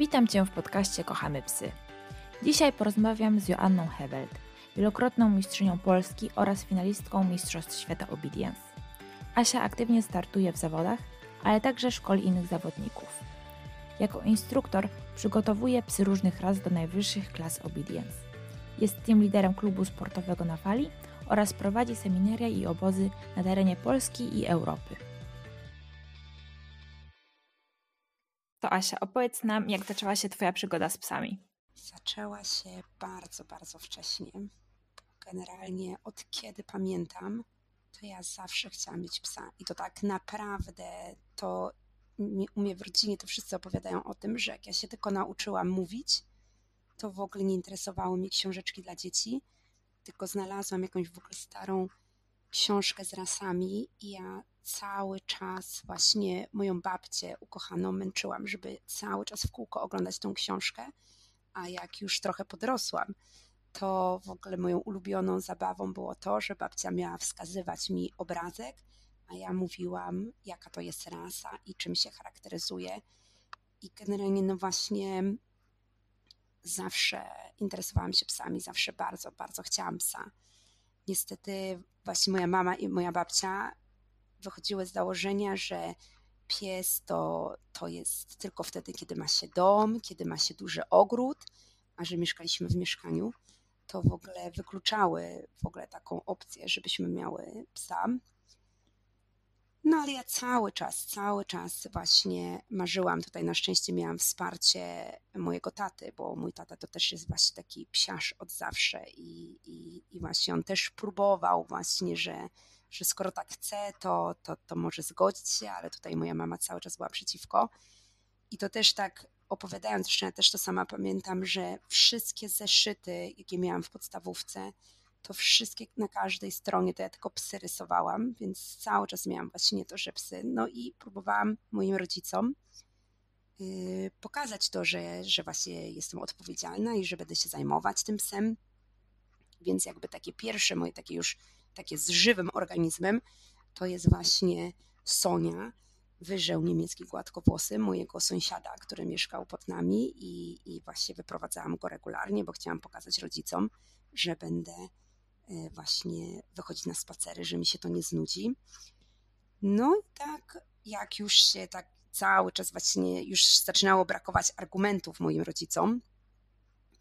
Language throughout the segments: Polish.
Witam Cię w podcaście Kochamy Psy. Dzisiaj porozmawiam z Joanną Hewelt, wielokrotną mistrzynią Polski oraz finalistką Mistrzostw Świata Obedience. Asia aktywnie startuje w zawodach, ale także szkoli innych zawodników. Jako instruktor przygotowuje psy różnych ras do najwyższych klas Obedience. Jest tym liderem klubu sportowego na fali oraz prowadzi seminaria i obozy na terenie Polski i Europy. Asia, opowiedz nam, jak zaczęła się Twoja przygoda z psami. Zaczęła się bardzo, bardzo wcześnie. Generalnie od kiedy pamiętam, to ja zawsze chciałam mieć psa. I to tak naprawdę to u mnie w rodzinie to wszyscy opowiadają o tym, że jak ja się tylko nauczyłam mówić, to w ogóle nie interesowały mnie książeczki dla dzieci, tylko znalazłam jakąś w ogóle starą książkę z rasami i ja cały czas właśnie moją babcię ukochaną męczyłam, żeby cały czas w kółko oglądać tą książkę, a jak już trochę podrosłam, to w ogóle moją ulubioną zabawą było to, że babcia miała wskazywać mi obrazek, a ja mówiłam, jaka to jest rasa i czym się charakteryzuje. I generalnie, no właśnie, zawsze interesowałam się psami, zawsze bardzo, bardzo chciałam psa. Niestety, właśnie moja mama i moja babcia wychodziły z założenia, że pies to, to jest tylko wtedy, kiedy ma się dom, kiedy ma się duży ogród, a że mieszkaliśmy w mieszkaniu, to w ogóle wykluczały w ogóle taką opcję, żebyśmy miały psa. No ale ja cały czas, cały czas właśnie marzyłam. Tutaj na szczęście miałam wsparcie mojego taty, bo mój tata to też jest właśnie taki psiarz od zawsze i, i, i właśnie on też próbował właśnie, że, że skoro tak chce, to, to, to może zgodzić się, ale tutaj moja mama cały czas była przeciwko. I to też tak opowiadając, zresztą ja też to sama pamiętam, że wszystkie zeszyty, jakie miałam w podstawówce, to wszystkie na każdej stronie to ja tylko psy rysowałam, więc cały czas miałam właśnie to, że psy. No i próbowałam moim rodzicom yy, pokazać to, że, że właśnie jestem odpowiedzialna i że będę się zajmować tym psem. Więc jakby takie pierwsze moje takie już takie z żywym organizmem to jest właśnie Sonia, wyżeł niemiecki gładkowłosy mojego sąsiada, który mieszkał pod nami i, i właśnie wyprowadzałam go regularnie, bo chciałam pokazać rodzicom, że będę właśnie wychodzić na spacery, że mi się to nie znudzi. No i tak, jak już się tak cały czas właśnie już zaczynało brakować argumentów moim rodzicom,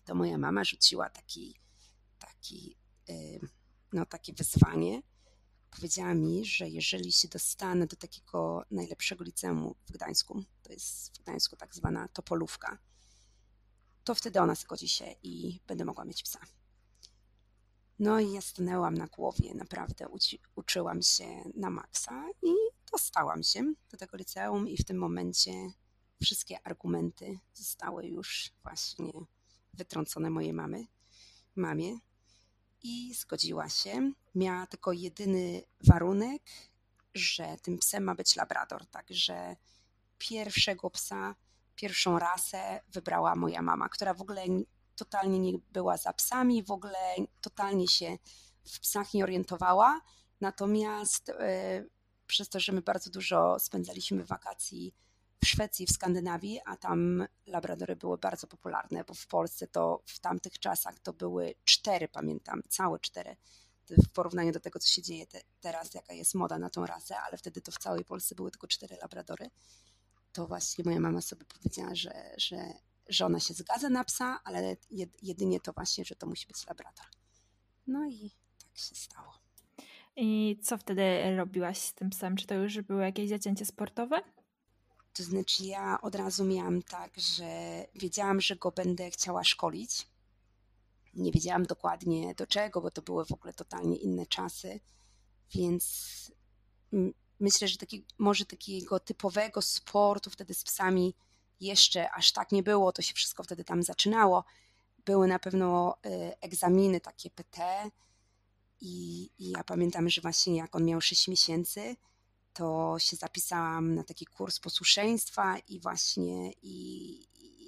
to moja mama rzuciła taki, taki, e, no, takie wyzwanie. Powiedziała mi, że jeżeli się dostanę do takiego najlepszego liceum w Gdańsku, to jest w Gdańsku tak zwana Topolówka, to wtedy ona zgodzi się i będę mogła mieć psa. No i ja stanęłam na głowie, naprawdę uci- uczyłam się na maksa i dostałam się do tego liceum i w tym momencie wszystkie argumenty zostały już właśnie wytrącone mojej mamy, mamie i zgodziła się. Miała tylko jedyny warunek, że tym psem ma być labrador, także pierwszego psa, pierwszą rasę wybrała moja mama, która w ogóle totalnie nie była za psami, w ogóle totalnie się w psach nie orientowała. Natomiast e, przez to, że my bardzo dużo spędzaliśmy wakacji w Szwecji, w Skandynawii, a tam labradory były bardzo popularne, bo w Polsce to w tamtych czasach to były cztery, pamiętam, całe cztery w porównaniu do tego, co się dzieje te, teraz, jaka jest moda na tą rasę, ale wtedy to w całej Polsce były tylko cztery labradory. To właśnie moja mama sobie powiedziała, że, że że ona się zgadza na psa, ale jedynie to właśnie, że to musi być labrador. No i tak się stało. I co wtedy robiłaś z tym psem? Czy to już było jakieś zacięcie sportowe? To znaczy, ja od razu miałam tak, że wiedziałam, że go będę chciała szkolić. Nie wiedziałam dokładnie do czego, bo to były w ogóle totalnie inne czasy, więc myślę, że taki, może takiego typowego sportu wtedy z psami jeszcze aż tak nie było, to się wszystko wtedy tam zaczynało. Były na pewno y, egzaminy takie PT i, i ja pamiętam, że właśnie jak on miał 6 miesięcy, to się zapisałam na taki kurs posłuszeństwa i właśnie i,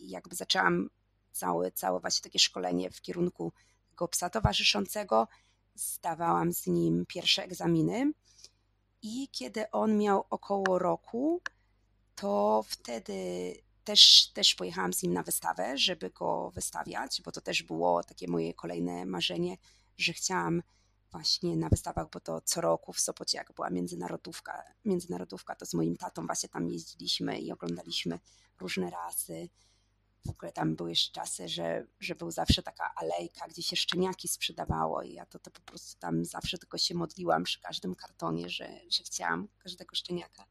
i jakby zaczęłam całe, całe właśnie takie szkolenie w kierunku tego psa towarzyszącego. Zdawałam z nim pierwsze egzaminy i kiedy on miał około roku, to wtedy też, też pojechałam z nim na wystawę, żeby go wystawiać, bo to też było takie moje kolejne marzenie, że chciałam właśnie na wystawach, bo to co roku w Sopocie, jak była międzynarodówka, międzynarodówka, to z moim tatą właśnie tam jeździliśmy i oglądaliśmy różne rasy. W ogóle tam były jeszcze czasy, że, że był zawsze taka alejka, gdzie się szczeniaki sprzedawało i ja to, to po prostu tam zawsze tylko się modliłam przy każdym kartonie, że, że chciałam każdego szczeniaka.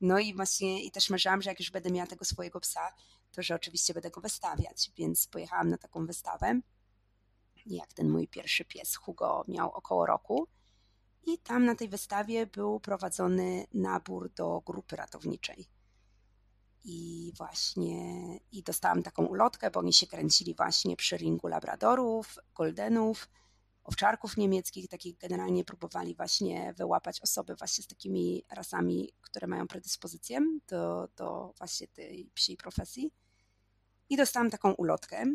No i właśnie i też marzyłam, że jak już będę miała tego swojego psa, to że oczywiście będę go wystawiać, więc pojechałam na taką wystawę jak ten mój pierwszy pies Hugo miał około roku. I tam na tej wystawie był prowadzony nabór do grupy ratowniczej. I właśnie i dostałam taką ulotkę, bo oni się kręcili właśnie przy ringu labradorów, goldenów, owczarków niemieckich, takich generalnie próbowali właśnie wyłapać osoby właśnie z takimi rasami, które mają predyspozycję do, do właśnie tej psiej profesji. I dostałam taką ulotkę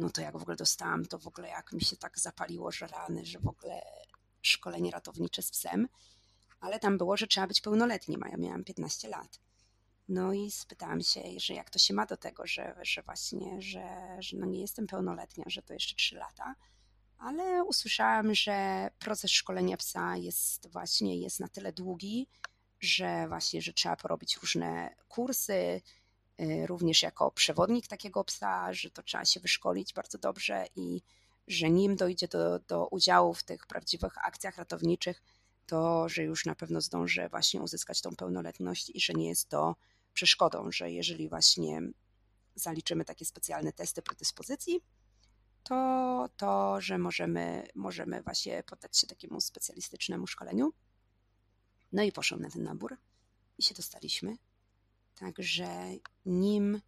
no to jak w ogóle dostałam, to w ogóle jak mi się tak zapaliło, że rany, że w ogóle szkolenie ratownicze z psem, ale tam było, że trzeba być pełnoletnim, a ja miałam 15 lat. No i spytałam się, że jak to się ma do tego, że, że właśnie, że, że no nie jestem pełnoletnia, że to jeszcze 3 lata, ale usłyszałam, że proces szkolenia psa jest właśnie jest na tyle długi, że właśnie, że trzeba porobić różne kursy, Y, również jako przewodnik takiego psa, że to trzeba się wyszkolić bardzo dobrze i że nim dojdzie do, do udziału w tych prawdziwych akcjach ratowniczych, to że już na pewno zdąży właśnie uzyskać tą pełnoletność i że nie jest to przeszkodą, że jeżeli właśnie zaliczymy takie specjalne testy predyspozycji, to, to że możemy, możemy właśnie poddać się takiemu specjalistycznemu szkoleniu. No i poszłam na ten nabór i się dostaliśmy. Także nim,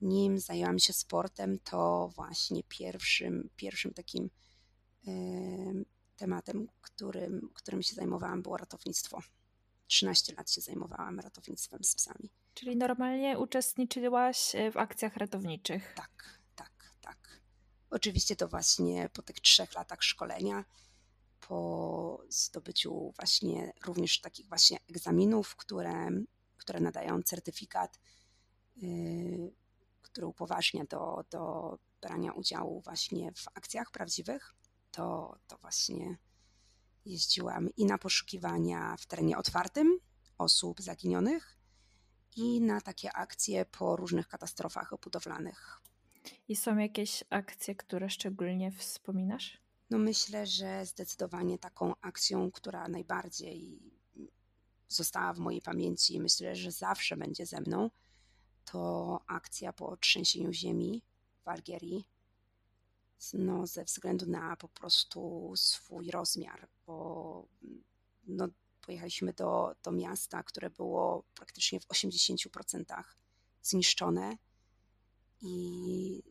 nim zajęłam się sportem, to właśnie pierwszym, pierwszym takim y, tematem, którym, którym się zajmowałam, było ratownictwo. 13 lat się zajmowałam ratownictwem z psami. Czyli normalnie uczestniczyłaś w akcjach ratowniczych? Tak. Oczywiście to właśnie po tych trzech latach szkolenia, po zdobyciu właśnie również takich właśnie egzaminów, które które nadają certyfikat, y, który upoważnia do, do brania udziału właśnie w akcjach prawdziwych, to, to właśnie jeździłam i na poszukiwania w terenie otwartym osób zaginionych i na takie akcje po różnych katastrofach budowlanych. I są jakieś akcje, które szczególnie wspominasz? No myślę, że zdecydowanie taką akcją, która najbardziej została w mojej pamięci i myślę, że zawsze będzie ze mną, to akcja po trzęsieniu ziemi w Algierii. No, ze względu na po prostu swój rozmiar, bo no, pojechaliśmy do, do miasta, które było praktycznie w 80% zniszczone i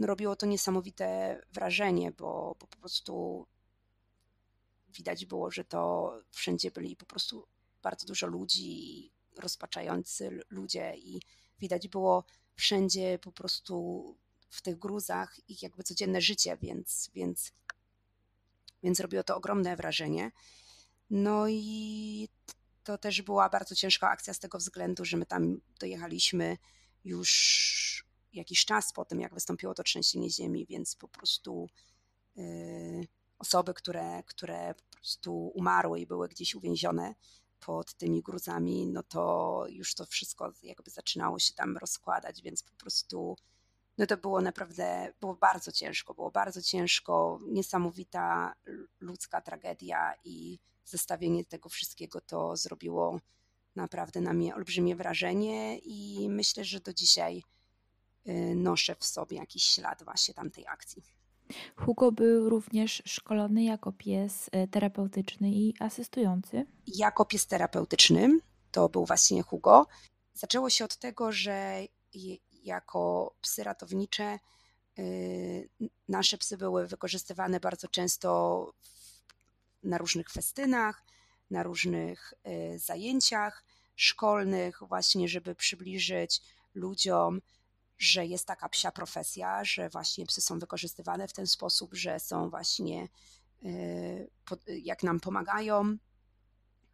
robiło to niesamowite wrażenie, bo, bo po prostu widać było, że to wszędzie byli po prostu bardzo dużo ludzi, rozpaczający ludzie i widać było wszędzie po prostu w tych gruzach ich jakby codzienne życie, więc, więc, więc robiło to ogromne wrażenie. No i to też była bardzo ciężka akcja z tego względu, że my tam dojechaliśmy już jakiś czas po tym, jak wystąpiło to trzęsienie ziemi, więc po prostu yy, osoby, które, które po prostu umarły i były gdzieś uwięzione pod tymi gruzami, no to już to wszystko jakby zaczynało się tam rozkładać, więc po prostu no to było naprawdę, było bardzo ciężko, było bardzo ciężko, niesamowita ludzka tragedia i zestawienie tego wszystkiego to zrobiło naprawdę na mnie olbrzymie wrażenie i myślę, że do dzisiaj y, noszę w sobie jakiś ślad właśnie tamtej akcji. Hugo był również szkolony jako pies e, terapeutyczny i asystujący. Jako pies terapeutyczny to był właśnie Hugo. Zaczęło się od tego, że jako psy ratownicze y, nasze psy były wykorzystywane bardzo często na różnych festynach, na różnych y, zajęciach szkolnych, właśnie, żeby przybliżyć ludziom że jest taka psia profesja, że właśnie psy są wykorzystywane w ten sposób, że są właśnie y, jak nam pomagają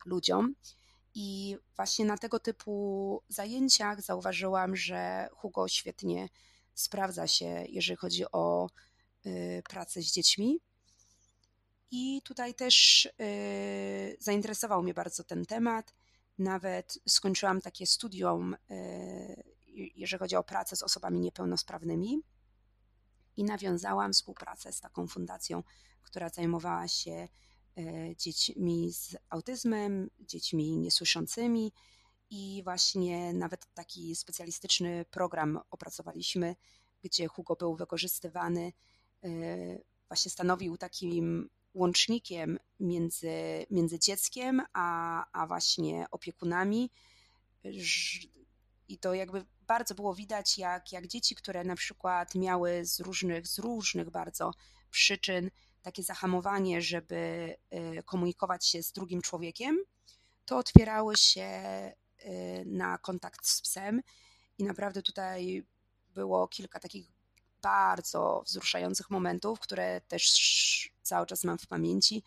ludziom. I właśnie na tego typu zajęciach zauważyłam, że Hugo świetnie sprawdza się, jeżeli chodzi o y, pracę z dziećmi. I tutaj też y, zainteresował mnie bardzo ten temat. Nawet skończyłam takie studium, y, jeżeli chodzi o pracę z osobami niepełnosprawnymi, i nawiązałam współpracę z taką fundacją, która zajmowała się E, dziećmi z autyzmem, dziećmi niesłyszącymi i właśnie nawet taki specjalistyczny program opracowaliśmy, gdzie Hugo był wykorzystywany, e, właśnie stanowił takim łącznikiem między, między dzieckiem a, a właśnie opiekunami. I to jakby bardzo było widać, jak, jak dzieci, które na przykład miały z różnych, z różnych bardzo przyczyn takie zahamowanie, żeby y, komunikować się z drugim człowiekiem, to otwierały się y, na kontakt z psem i naprawdę tutaj było kilka takich bardzo wzruszających momentów, które też cały czas mam w pamięci,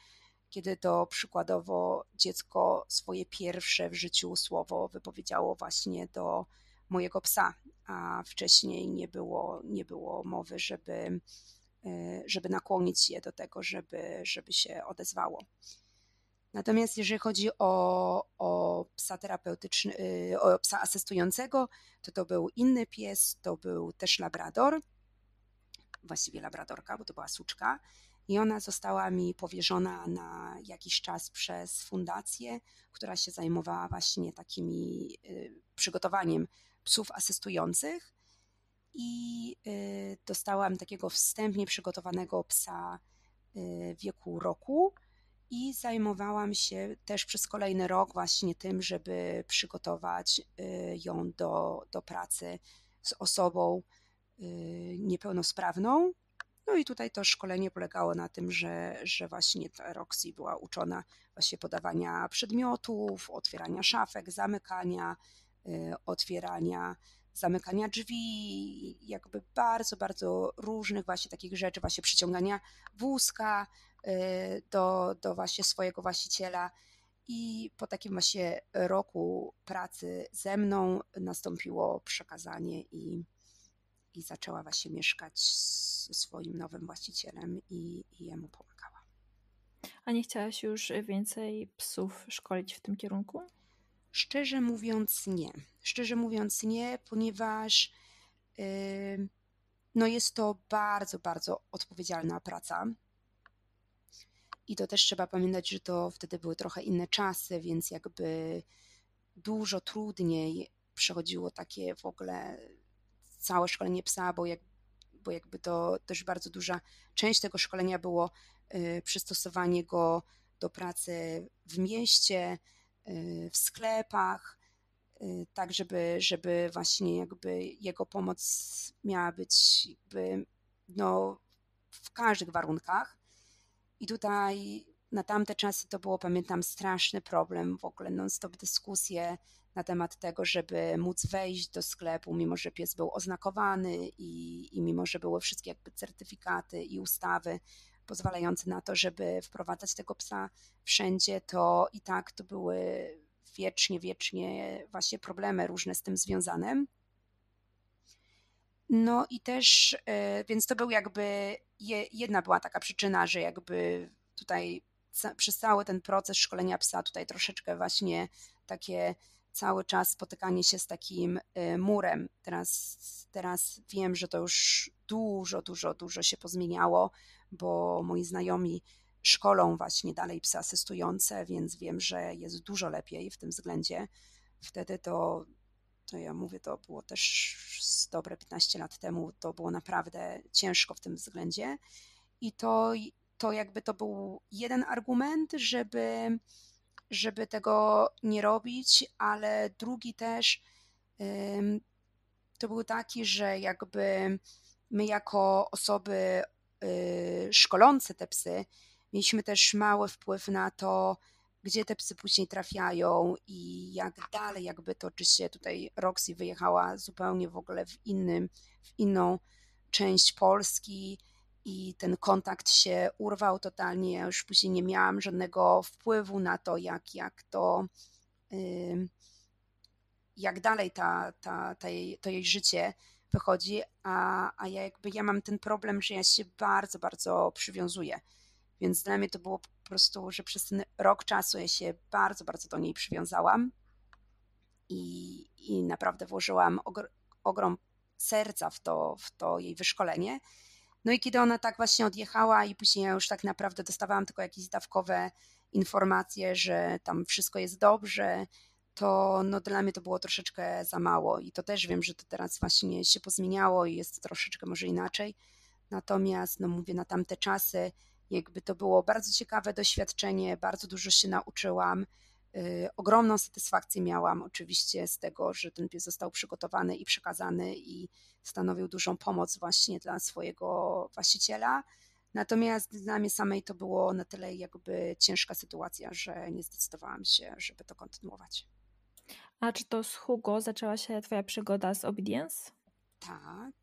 kiedy to przykładowo dziecko swoje pierwsze w życiu słowo wypowiedziało właśnie do mojego psa, a wcześniej nie było, nie było mowy, żeby E, żeby nakłonić je do tego, żeby, żeby się odezwało. Natomiast jeżeli chodzi o, o psa terapeutyczny, e, o psa asystującego, to to był inny pies, to był też labrador, właściwie labradorka, bo to była suczka. I ona została mi powierzona na jakiś czas przez fundację, która się zajmowała właśnie takimi e, przygotowaniem psów asystujących. I y, dostałam takiego wstępnie przygotowanego psa y, wieku roku. I zajmowałam się też przez kolejny rok właśnie tym, żeby przygotować y, ją do, do pracy z osobą niepełnosprawną. No i tutaj to szkolenie polegało na tym, że, że właśnie Roxy była uczona właśnie podawania przedmiotów, otwierania szafek, zamykania, otwierania zamykania drzwi, jakby bardzo, bardzo różnych właśnie takich rzeczy, właśnie przyciągania wózka y, do, do właśnie swojego właściciela. I po takim właśnie roku pracy ze mną nastąpiło przekazanie i, i zaczęła właśnie mieszkać ze swoim nowym właścicielem i, i jemu pomagała. A nie chciałaś już więcej psów szkolić w tym kierunku? Szczerze mówiąc, nie. Szczerze mówiąc, nie, ponieważ yy, no jest to bardzo, bardzo odpowiedzialna praca. I to też trzeba pamiętać, że to wtedy były trochę inne czasy, więc jakby dużo trudniej przechodziło takie w ogóle całe szkolenie psa, bo, jak, bo jakby to też bardzo duża część tego szkolenia było y, przystosowanie go do pracy w mieście, Y, w sklepach, y, tak żeby, żeby właśnie jakby jego pomoc miała być jakby no, w każdych warunkach. I tutaj na tamte czasy to było, pamiętam, straszny problem, w ogóle non-stop dyskusje na temat tego, żeby móc wejść do sklepu, mimo że pies był oznakowany i, i mimo że były wszystkie jakby certyfikaty i ustawy pozwalające na to, żeby wprowadzać tego psa wszędzie, to i tak to były wiecznie, wiecznie właśnie problemy różne z tym związane. No i też, e, więc to był jakby, jedna była taka przyczyna, że jakby tutaj przez cały ten proces szkolenia psa tutaj troszeczkę właśnie takie cały czas spotykanie się z takim e, murem. Teraz, teraz wiem, że to już dużo, dużo, dużo się pozmieniało, bo moi znajomi szkolą właśnie dalej psy asystujące, więc wiem, że jest dużo lepiej w tym względzie. Wtedy to, to ja mówię, to było też dobre 15 lat temu, to było naprawdę ciężko w tym względzie. I to, to jakby to był jeden argument, żeby, żeby tego nie robić, ale drugi też to był taki, że jakby my jako osoby Y, szkolące te psy, mieliśmy też mały wpływ na to, gdzie te psy później trafiają i jak dalej jakby toczy się. Tutaj Roxy wyjechała zupełnie w ogóle w, innym, w inną część Polski i ten kontakt się urwał totalnie. Ja już później nie miałam żadnego wpływu na to, jak, jak to jak dalej ta, ta, ta jej, to jej życie wychodzi, a, a ja jakby ja mam ten problem, że ja się bardzo, bardzo przywiązuję. Więc dla mnie to było po prostu, że przez ten rok czasu ja się bardzo, bardzo do niej przywiązałam i, i naprawdę włożyłam ogr ogrom serca w to, w to jej wyszkolenie. No i kiedy ona tak właśnie odjechała i później ja już tak naprawdę dostawałam tylko jakieś dawkowe informacje, że tam wszystko jest dobrze, to no dla mnie to było troszeczkę za mało i to też wiem, że to teraz właśnie się pozmieniało i jest troszeczkę może inaczej. Natomiast no mówię na tamte czasy jakby to było bardzo ciekawe doświadczenie, bardzo dużo się nauczyłam. Y, ogromną satysfakcję miałam oczywiście z tego, że ten pies został przygotowany i przekazany i stanowił dużą pomoc właśnie dla swojego właściciela. Natomiast dla mnie samej to było na tyle jakby ciężka sytuacja, że nie zdecydowałam się, żeby to kontynuować. A czy to z Hugo zaczęła się Twoja przygoda z Obedience? Tak,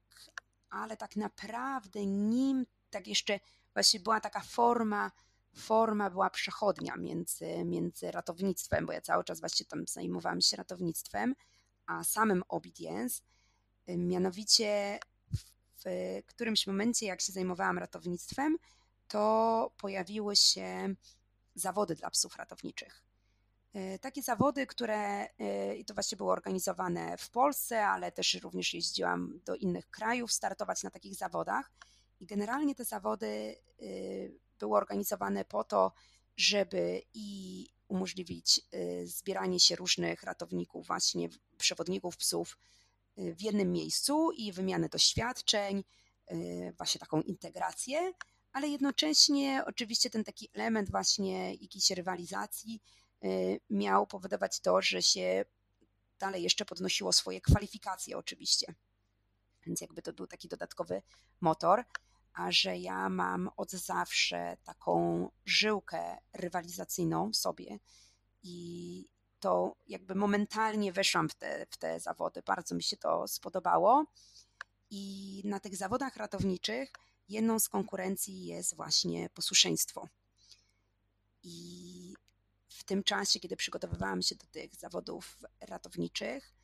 ale tak naprawdę nim tak jeszcze właśnie była taka forma, forma była przechodnia między, między ratownictwem, bo ja cały czas właśnie tam zajmowałam się ratownictwem, a samym Obedience. Mianowicie w którymś momencie, jak się zajmowałam ratownictwem, to pojawiły się zawody dla psów ratowniczych. E, takie zawody, które e, i to właśnie było organizowane w Polsce, ale też również jeździłam do innych krajów startować na takich zawodach. I generalnie te zawody były organizowane po to, żeby i umożliwić zbieranie się różnych ratowników, właśnie przewodników psów w jednym miejscu i wymianę doświadczeń, właśnie taką integrację, ale jednocześnie oczywiście ten taki element właśnie jakiejś rywalizacji Y, miał powodować to, że się dalej jeszcze podnosiło swoje kwalifikacje oczywiście. Więc jakby to był taki dodatkowy motor, a że ja mam od zawsze taką żyłkę rywalizacyjną w sobie i to jakby momentalnie weszłam w te, w te zawody. Bardzo mi się to spodobało. I na tych zawodach ratowniczych jedną z konkurencji jest właśnie posłuszeństwo. I w tym czasie, kiedy przygotowywałam się do tych zawodów ratowniczych,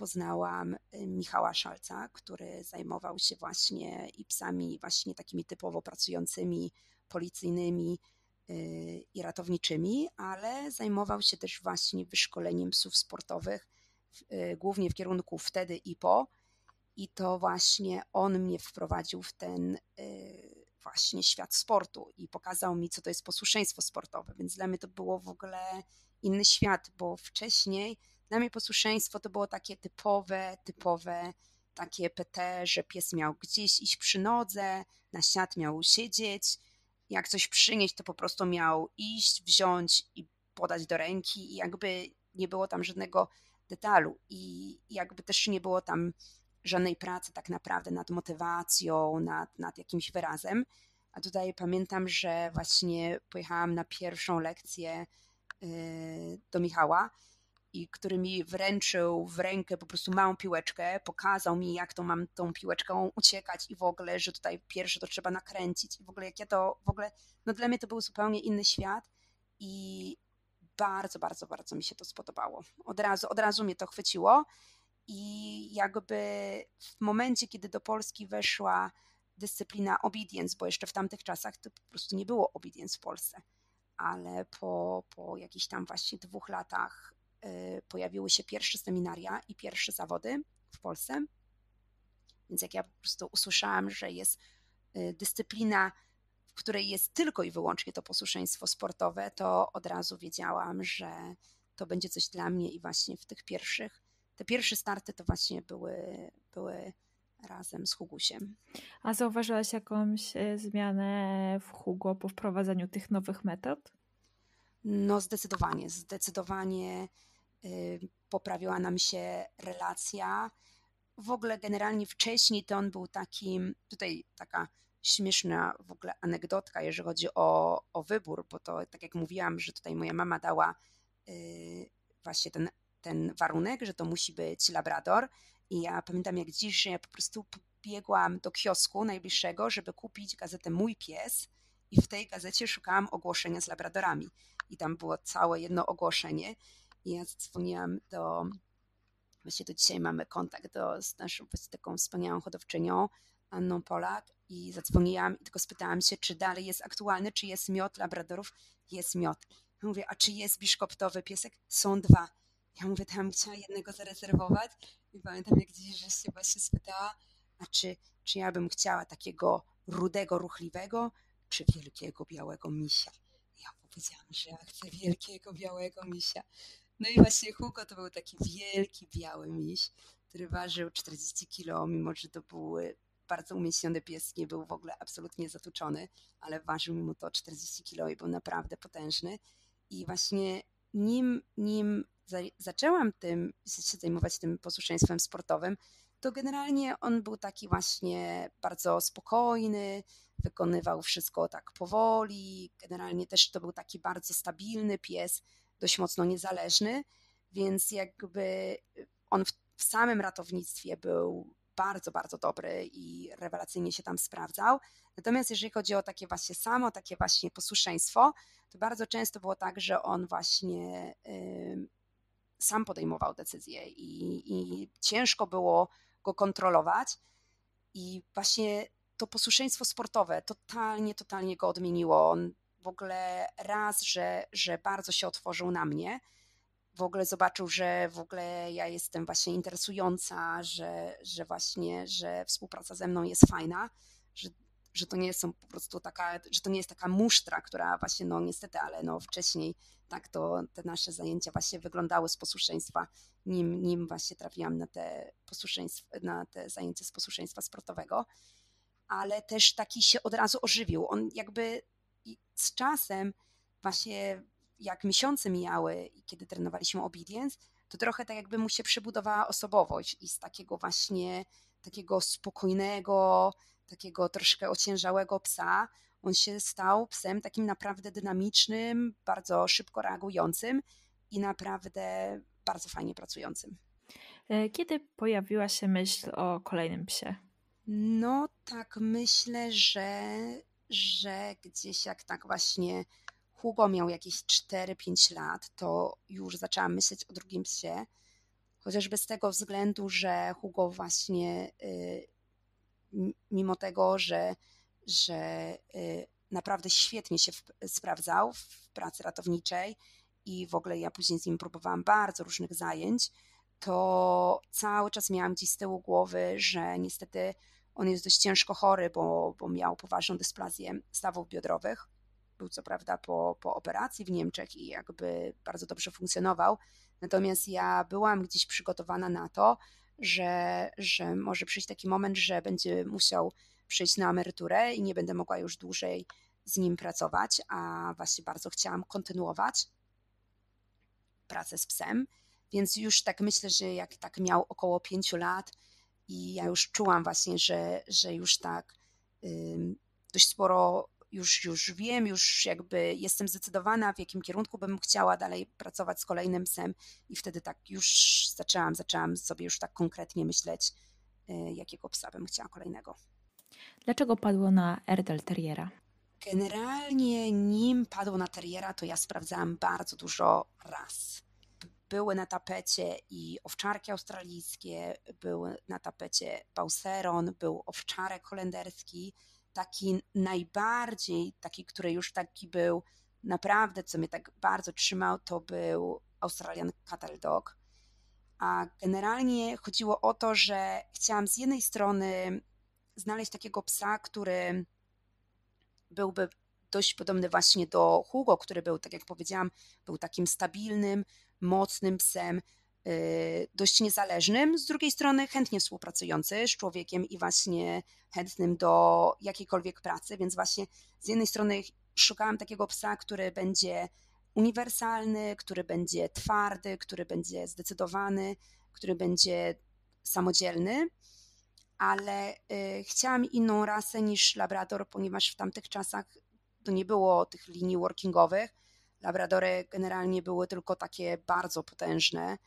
poznałam y, Michała Szalca, który zajmował się właśnie i psami właśnie takimi typowo pracującymi, policyjnymi y, i ratowniczymi, ale zajmował się też właśnie wyszkoleniem psów sportowych, y, głównie w kierunku wtedy i po. I to właśnie on mnie wprowadził w ten właśnie świat sportu i pokazał mi, co to jest posłuszeństwo sportowe, więc dla mnie to było w ogóle inny świat, bo wcześniej dla mnie posłuszeństwo to było takie typowe, typowe takie PT, że pies miał gdzieś iść przy nodze, na świat miał siedzieć, jak coś przynieść, to po prostu miał iść, wziąć i podać do ręki i jakby nie było tam żadnego detalu i jakby też nie było tam żadnej pracy tak naprawdę nad motywacją, nad, nad jakimś wyrazem. A tutaj pamiętam, że właśnie pojechałam na pierwszą lekcję y, do Michała i który mi wręczył w rękę po prostu małą piłeczkę, pokazał mi, jak to mam tą piłeczką uciekać i w ogóle, że tutaj pierwsze to trzeba nakręcić i w ogóle jak ja to w ogóle, no dla mnie to był zupełnie inny świat i bardzo, bardzo, bardzo mi się to spodobało. Od razu, od razu mnie to chwyciło i jakby w momencie, kiedy do Polski weszła dyscyplina obedience, bo jeszcze w tamtych czasach to po prostu nie było obedience w Polsce, ale po, po jakichś tam właśnie dwóch latach pojawiły się pierwsze seminaria i pierwsze zawody w Polsce. Więc jak ja po prostu usłyszałam, że jest y, dyscyplina, w której jest tylko i wyłącznie to posłuszeństwo sportowe, to od razu wiedziałam, że to będzie coś dla mnie i właśnie w tych pierwszych te pierwsze starty to właśnie były, były razem z Hugusiem. A zauważyłaś jakąś e, zmianę w Hugo po wprowadzeniu tych nowych metod? No zdecydowanie, zdecydowanie y, poprawiła nam się relacja. W ogóle generalnie wcześniej to on był takim, tutaj taka śmieszna w ogóle anegdotka, jeżeli chodzi o, o wybór, bo to tak jak mówiłam, że tutaj moja mama dała y, właśnie ten ten warunek, że to musi być labrador. I ja pamiętam jak dziś, że ja po prostu biegłam do kiosku najbliższego, żeby kupić gazetę Mój Pies i w tej gazecie szukałam ogłoszenia z labradorami. I tam było całe jedno ogłoszenie. Ja zadzwoniłam do, właśnie do dzisiaj mamy kontakt do, z naszą taką wspaniałą hodowczynią, Anną Polak i zadzwoniłam i tylko spytałam się, czy dalej jest aktualny, czy jest miot labradorów. Jest miot. Ja mówię, a czy jest biszkoptowy piesek? Są dwa. Ja mówię, tam chciała jednego zarezerwować i pamiętam, jak dziś że się właśnie spytała, a czy, czy ja bym chciała takiego rudego, ruchliwego, czy wielkiego, białego misia. Ja powiedziałam, że ja chcę wielkiego, białego misia. No i właśnie Hugo to był taki wielki, biały miś, który ważył 40 kilo, mimo że to były bardzo umieśniony pies, nie był w ogóle absolutnie zatuczony, ale ważył mu to 40 kilo i był naprawdę potężny. I właśnie nim, nim zaczęłam tym, się zajmować tym posłuszeństwem sportowym, to generalnie on był taki właśnie bardzo spokojny, wykonywał wszystko tak powoli. Generalnie też to był taki bardzo stabilny pies, dość mocno niezależny, więc jakby on w, w samym ratownictwie był bardzo, bardzo dobry i rewelacyjnie się tam sprawdzał. Natomiast jeżeli chodzi o takie właśnie samo, takie właśnie posłuszeństwo, to bardzo często było tak, że on właśnie y, sam podejmował decyzje i, i ciężko było go kontrolować. I właśnie to posłuszeństwo sportowe totalnie, totalnie go odmieniło. On w ogóle raz, że, że bardzo się otworzył na mnie, w ogóle zobaczył, że w ogóle ja jestem właśnie interesująca, że, że właśnie, że współpraca ze mną jest fajna, że, że to nie są po prostu taka, że to nie jest taka musztra, która właśnie, no niestety, ale no wcześniej tak to te nasze zajęcia właśnie wyglądały z posłuszeństwa, nim, nim właśnie trafiłam na te, posłuszeństwa, na te zajęcia z posłuszeństwa sportowego, ale też taki się od razu ożywił. On jakby z czasem właśnie jak miesiące mijały i kiedy trenowaliśmy obedience, to trochę tak jakby mu się przebudowała osobowość i z takiego właśnie takiego spokojnego, takiego troszkę ociężałego psa, on się stał psem takim naprawdę dynamicznym, bardzo szybko reagującym i naprawdę bardzo fajnie pracującym. E, kiedy pojawiła się myśl o kolejnym psie? No tak myślę, że, że gdzieś jak tak właśnie Hugo miał jakieś 4-5 lat, to już zaczęłam myśleć o drugim psie. Chociażby z tego względu, że Hugo właśnie y, mimo tego, że, że y, naprawdę świetnie się sprawdzał w pracy ratowniczej i w ogóle ja później z nim próbowałam bardzo różnych zajęć, to cały czas miałam gdzieś z tyłu głowy, że niestety on jest dość ciężko chory, bo, bo miał poważną dysplazję stawów biodrowych był co prawda po, po operacji w Niemczech i jakby bardzo dobrze funkcjonował. Natomiast ja byłam gdzieś przygotowana na to, że, że może przyjść taki moment, że będzie musiał przyjść na emeryturę i nie będę mogła już dłużej z nim pracować, a właśnie bardzo chciałam kontynuować pracę z psem. Więc już tak myślę, że jak tak miał około pięciu lat i ja już czułam właśnie, że, że już tak dość sporo już, już wiem, już jakby jestem zdecydowana, w jakim kierunku bym chciała dalej pracować z kolejnym psem i wtedy tak już zaczęłam, zaczęłam sobie już tak konkretnie myśleć, y, jakiego psa bym chciała kolejnego. Dlaczego padło na Erdel Terriera? Generalnie nim padło na Terriera, to ja sprawdzałam bardzo dużo raz. Były na tapecie i owczarki australijskie, były na tapecie Bauseron, był owczarek holenderski, taki najbardziej, taki, który już taki był naprawdę, co mnie tak bardzo trzymał, to był Australian Cattle Dog. A generalnie chodziło o to, że chciałam z jednej strony znaleźć takiego psa, który byłby dość podobny właśnie do Hugo, który był, tak jak powiedziałam, był takim stabilnym, mocnym psem, Y, dość niezależnym, z drugiej strony chętnie współpracujący z człowiekiem i właśnie chętnym do jakiejkolwiek pracy, więc właśnie z jednej strony szukałam takiego psa, który będzie uniwersalny, który będzie twardy, który będzie zdecydowany, który będzie samodzielny, ale y, chciałam inną rasę niż Labrador, ponieważ w tamtych czasach to nie było tych linii workingowych. Labradory generalnie były tylko takie bardzo potężne,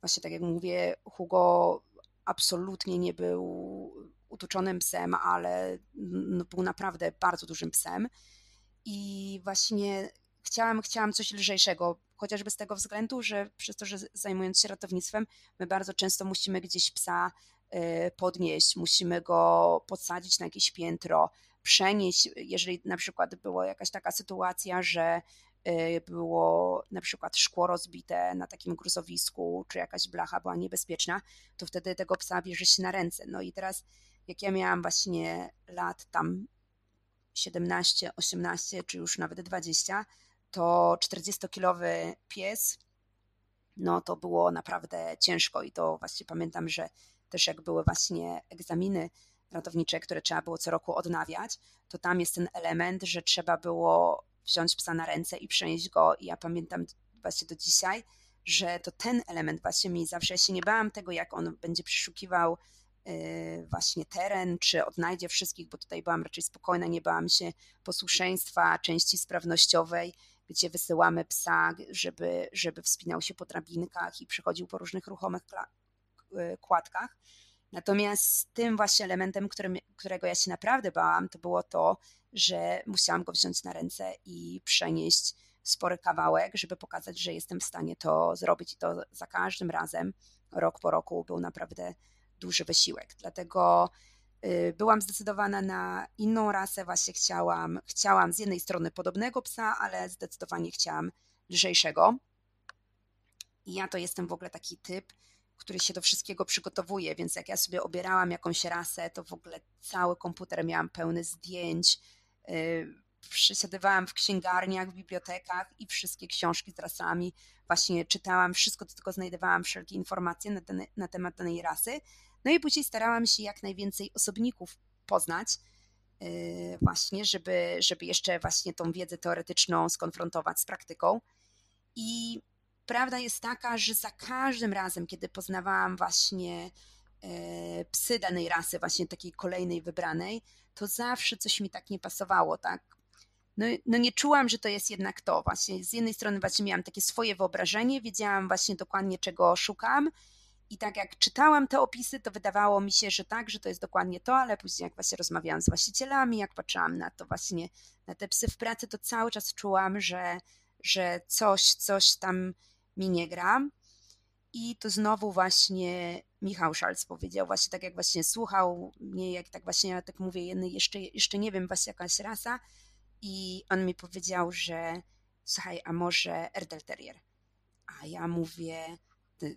właśnie tak jak mówię, Hugo absolutnie nie był utuczonym psem, ale no, był naprawdę bardzo dużym psem. I właśnie chciałam, chciałam coś lżejszego, chociażby z tego względu, że przez to, że zajmując się ratownictwem, my bardzo często musimy gdzieś psa y, podnieść, musimy go podsadzić na jakieś piętro, przenieść, jeżeli na przykład była jakaś taka sytuacja, że było na przykład szkło rozbite na takim gruzowisku, czy jakaś blacha była niebezpieczna, to wtedy tego psa bierze się na ręce. No i teraz, jak ja miałam właśnie lat tam 17, 18, czy już nawet 20, to 40-kilowy pies, no to było naprawdę ciężko i to właśnie pamiętam, że też jak były właśnie egzaminy ratownicze, które trzeba było co roku odnawiać, to tam jest ten element, że trzeba było wziąć psa na ręce i przenieść go i ja pamiętam właśnie do dzisiaj, że to ten element właśnie mi zawsze, ja się nie bałam tego, jak on będzie przeszukiwał y, właśnie teren, czy odnajdzie wszystkich, bo tutaj byłam raczej spokojna, nie bałam się posłuszeństwa, części sprawnościowej, gdzie wysyłamy psa, żeby, żeby wspinał się po drabinkach i przechodził po różnych ruchomych y, kładkach. Natomiast tym właśnie elementem, którym, którego ja się naprawdę bałam, to było to, że musiałam go wziąć na ręce i przenieść spory kawałek, żeby pokazać, że jestem w stanie to zrobić. I to za każdym razem, rok po roku, był naprawdę duży wysiłek. Dlatego y, byłam zdecydowana na inną rasę, właśnie chciałam, chciałam z jednej strony podobnego psa, ale zdecydowanie chciałam lżejszego. I ja to jestem w ogóle taki typ, który się do wszystkiego przygotowuje, więc jak ja sobie obierałam jakąś rasę, to w ogóle cały komputer miałam pełny zdjęć, przesiadywałam w księgarniach, w bibliotekach i wszystkie książki z rasami właśnie czytałam, wszystko do tego znajdowałam, wszelkie informacje na, ten, na temat danej rasy. No i później starałam się jak najwięcej osobników poznać, yy, właśnie, żeby, żeby jeszcze właśnie tą wiedzę teoretyczną skonfrontować z praktyką. I prawda jest taka, że za każdym razem, kiedy poznawałam właśnie psy danej rasy, właśnie takiej kolejnej wybranej, to zawsze coś mi tak nie pasowało, tak? No, no nie czułam, że to jest jednak to. Właśnie z jednej strony właśnie miałam takie swoje wyobrażenie, wiedziałam właśnie dokładnie czego szukam i tak jak czytałam te opisy, to wydawało mi się, że tak, że to jest dokładnie to, ale później jak właśnie rozmawiałam z właścicielami, jak patrzyłam na to właśnie, na te psy w pracy, to cały czas czułam, że, że coś, coś tam mi nie gra. I to znowu właśnie Michał Szalc powiedział, właśnie tak jak właśnie słuchał mnie, jak tak właśnie, ja tak mówię, jeszcze, jeszcze nie wiem, właśnie jakaś rasa i on mi powiedział, że słuchaj, a może Erdel Terrier? A ja mówię,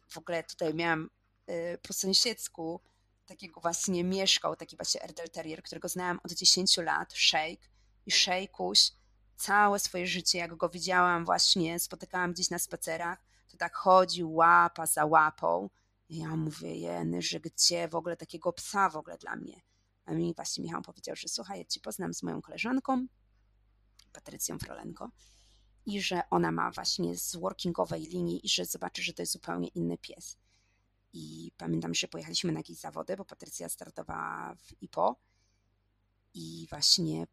w ogóle tutaj miałam y, po sąsiedzku takiego właśnie mieszkał, taki właśnie Erdel Terrier, którego znałam od 10 lat, Shake i Shake'uś całe swoje życie, jak go widziałam właśnie, spotykałam gdzieś na spacerach, to tak chodził łapa za łapą. Ja mówię, jeny, że gdzie w ogóle takiego psa w ogóle dla mnie. A mi właśnie Michał powiedział, że słuchaj, ja ci poznam z moją koleżanką, Patrycją Frolenko, i że ona ma właśnie z workingowej linii i że zobaczy, że to jest zupełnie inny pies. I pamiętam, że pojechaliśmy na jakieś zawody, bo Patrycja startowała w IPO i właśnie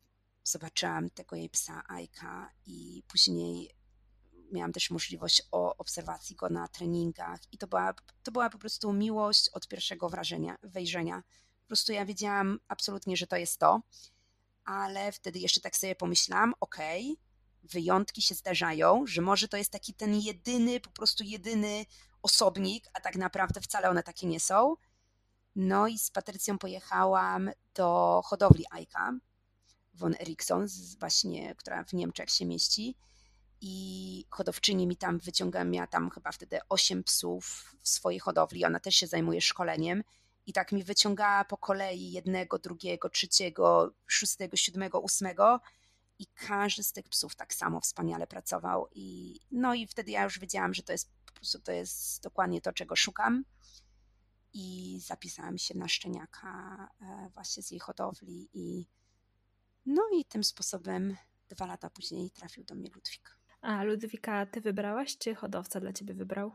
zobaczyłam tego jej psa Ajka i później miałam też możliwość o obserwacji go na treningach i to była, to była po prostu miłość od pierwszego wrażenia, wejrzenia. Po prostu ja wiedziałam absolutnie, że to jest to, ale wtedy jeszcze tak sobie pomyślałam, okej, okay, wyjątki się zdarzają, że może to jest taki ten jedyny, po prostu jedyny osobnik, a tak naprawdę wcale one takie nie są. No i z Patrycją pojechałam do hodowli Aika von Eriksson, właśnie, która w Niemczech się mieści i hodowczyni mi tam wyciąga, miała tam chyba wtedy 8 psów w swojej hodowli, ona też się zajmuje szkoleniem. I tak mi wyciągała po kolei jednego, drugiego, trzeciego, szóstego, siódmego, ósmego i każdy z tych psów tak samo wspaniale pracował. I no i wtedy ja już wiedziałam, że to jest po prostu to jest dokładnie to, czego szukam. I zapisałam się na szczeniaka e, właśnie z jej hodowli i no i tym sposobem dwa lata później trafił do mnie Ludwik. A Ludwika ty wybrałaś, czy hodowca dla ciebie wybrał?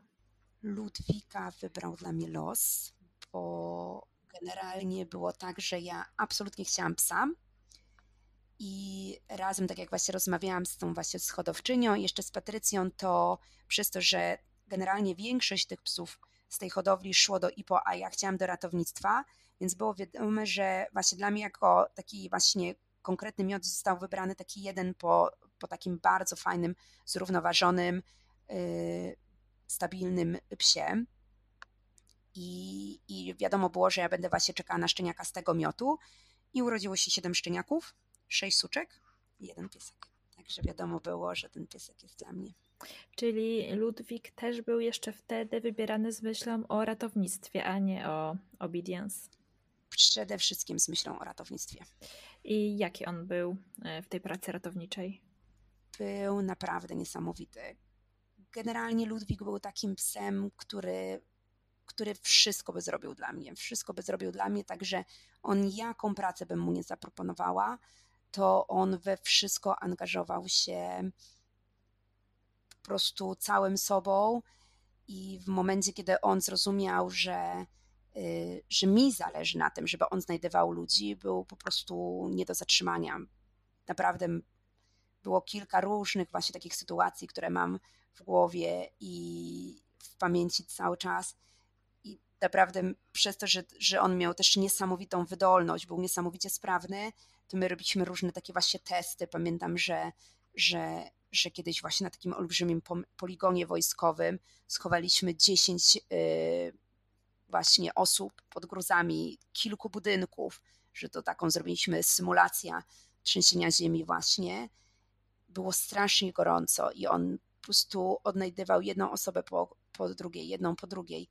Ludwika wybrał dla mnie los, bo generalnie było tak, że ja absolutnie chciałam psa. I razem, tak jak właśnie rozmawiałam z tą właśnie z hodowczynią jeszcze z Patrycją, to przez to, że generalnie większość tych psów z tej hodowli szło do IPO, a ja chciałam do ratownictwa, więc było wiadome, że właśnie dla mnie jako taki właśnie konkretny miod został wybrany taki jeden po, po takim bardzo fajnym, zrównoważonym, stabilnym psie. I, I wiadomo było, że ja będę właśnie czekała na szczeniaka z tego miotu. I urodziło się siedem szczeniaków, sześć suczek i jeden piesek. Także wiadomo było, że ten piesek jest dla mnie. Czyli Ludwik też był jeszcze wtedy wybierany z myślą o ratownictwie, a nie o obedience. Przede wszystkim z myślą o ratownictwie. I jaki on był e, w tej pracy ratowniczej? Był naprawdę niesamowity. Generalnie Ludwik był takim psem, który który wszystko by zrobił dla mnie. Wszystko by zrobił dla mnie, także on jaką pracę bym mu nie zaproponowała, to on we wszystko angażował się po prostu całym sobą i w momencie, kiedy on zrozumiał, że, y, że mi zależy na tym, żeby on znajdował ludzi, był po prostu nie do zatrzymania. Naprawdę było kilka różnych właśnie takich sytuacji, które mam w głowie i w pamięci cały czas naprawdę przez to, że, że on miał też niesamowitą wydolność, był niesamowicie sprawny, to my robiliśmy różne takie właśnie testy. Pamiętam, że, że, że kiedyś właśnie na takim olbrzymim poligonie wojskowym schowaliśmy 10 yy, właśnie osób pod gruzami kilku budynków, że to taką zrobiliśmy symulacja trzęsienia ziemi właśnie. Było strasznie gorąco i on po prostu odnajdywał jedną osobę po, po drugiej, jedną po drugiej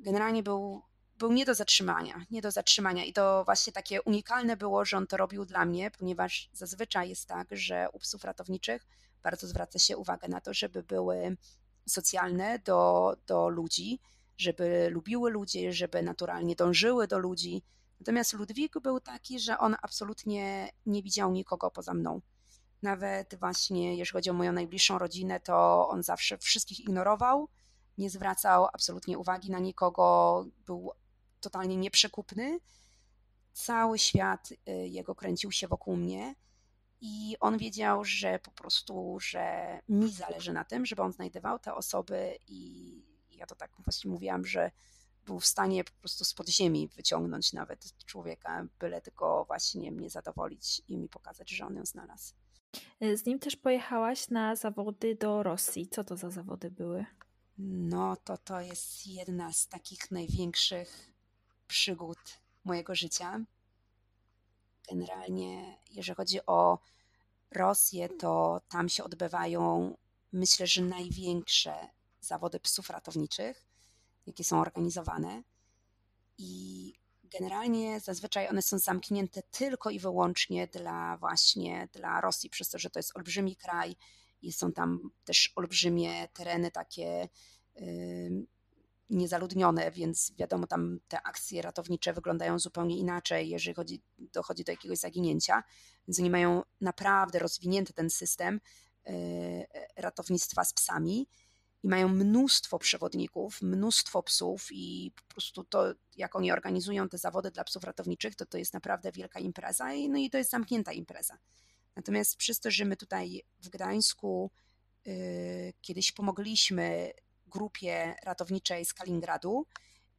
generalnie był, był nie do zatrzymania, nie do zatrzymania i to właśnie takie unikalne było, że on to robił dla mnie, ponieważ zazwyczaj jest tak, że u psów ratowniczych bardzo zwraca się uwagę na to, żeby były socjalne do, do ludzi, żeby lubiły ludzi, żeby naturalnie dążyły do ludzi. Natomiast Ludwik był taki, że on absolutnie nie widział nikogo poza mną. Nawet właśnie, jeżeli chodzi o moją najbliższą rodzinę, to on zawsze wszystkich ignorował, nie zwracał absolutnie uwagi na nikogo, był totalnie nieprzekupny. Cały świat y, jego kręcił się wokół mnie i on wiedział, że po prostu, że mi zależy na tym, żeby on znajdował te osoby i ja to tak właśnie mówiłam, że był w stanie po prostu spod ziemi wyciągnąć nawet człowieka, byle tylko właśnie mnie zadowolić i mi pokazać, że on ją znalazł. Z nim też pojechałaś na zawody do Rosji. Co to za zawody były? No to to jest jedna z takich największych przygód mojego życia. Generalnie, jeżeli chodzi o Rosję, to tam się odbywają, myślę, że największe zawody psów ratowniczych, jakie są organizowane. I generalnie zazwyczaj one są zamknięte tylko i wyłącznie dla właśnie dla Rosji, przez to, że to jest olbrzymi kraj i są tam też olbrzymie tereny takie niezaludnione, więc wiadomo, tam te akcje ratownicze wyglądają zupełnie inaczej, jeżeli chodzi, dochodzi do jakiegoś zaginięcia, więc oni mają naprawdę rozwinięty ten system y, ratownictwa z psami i mają mnóstwo przewodników, mnóstwo psów i po prostu to, jak oni organizują te zawody dla psów ratowniczych, to to jest naprawdę wielka impreza i, no i to jest zamknięta impreza. Natomiast przez to, że my tutaj w Gdańsku y, kiedyś pomogliśmy grupie ratowniczej z Kaliningradu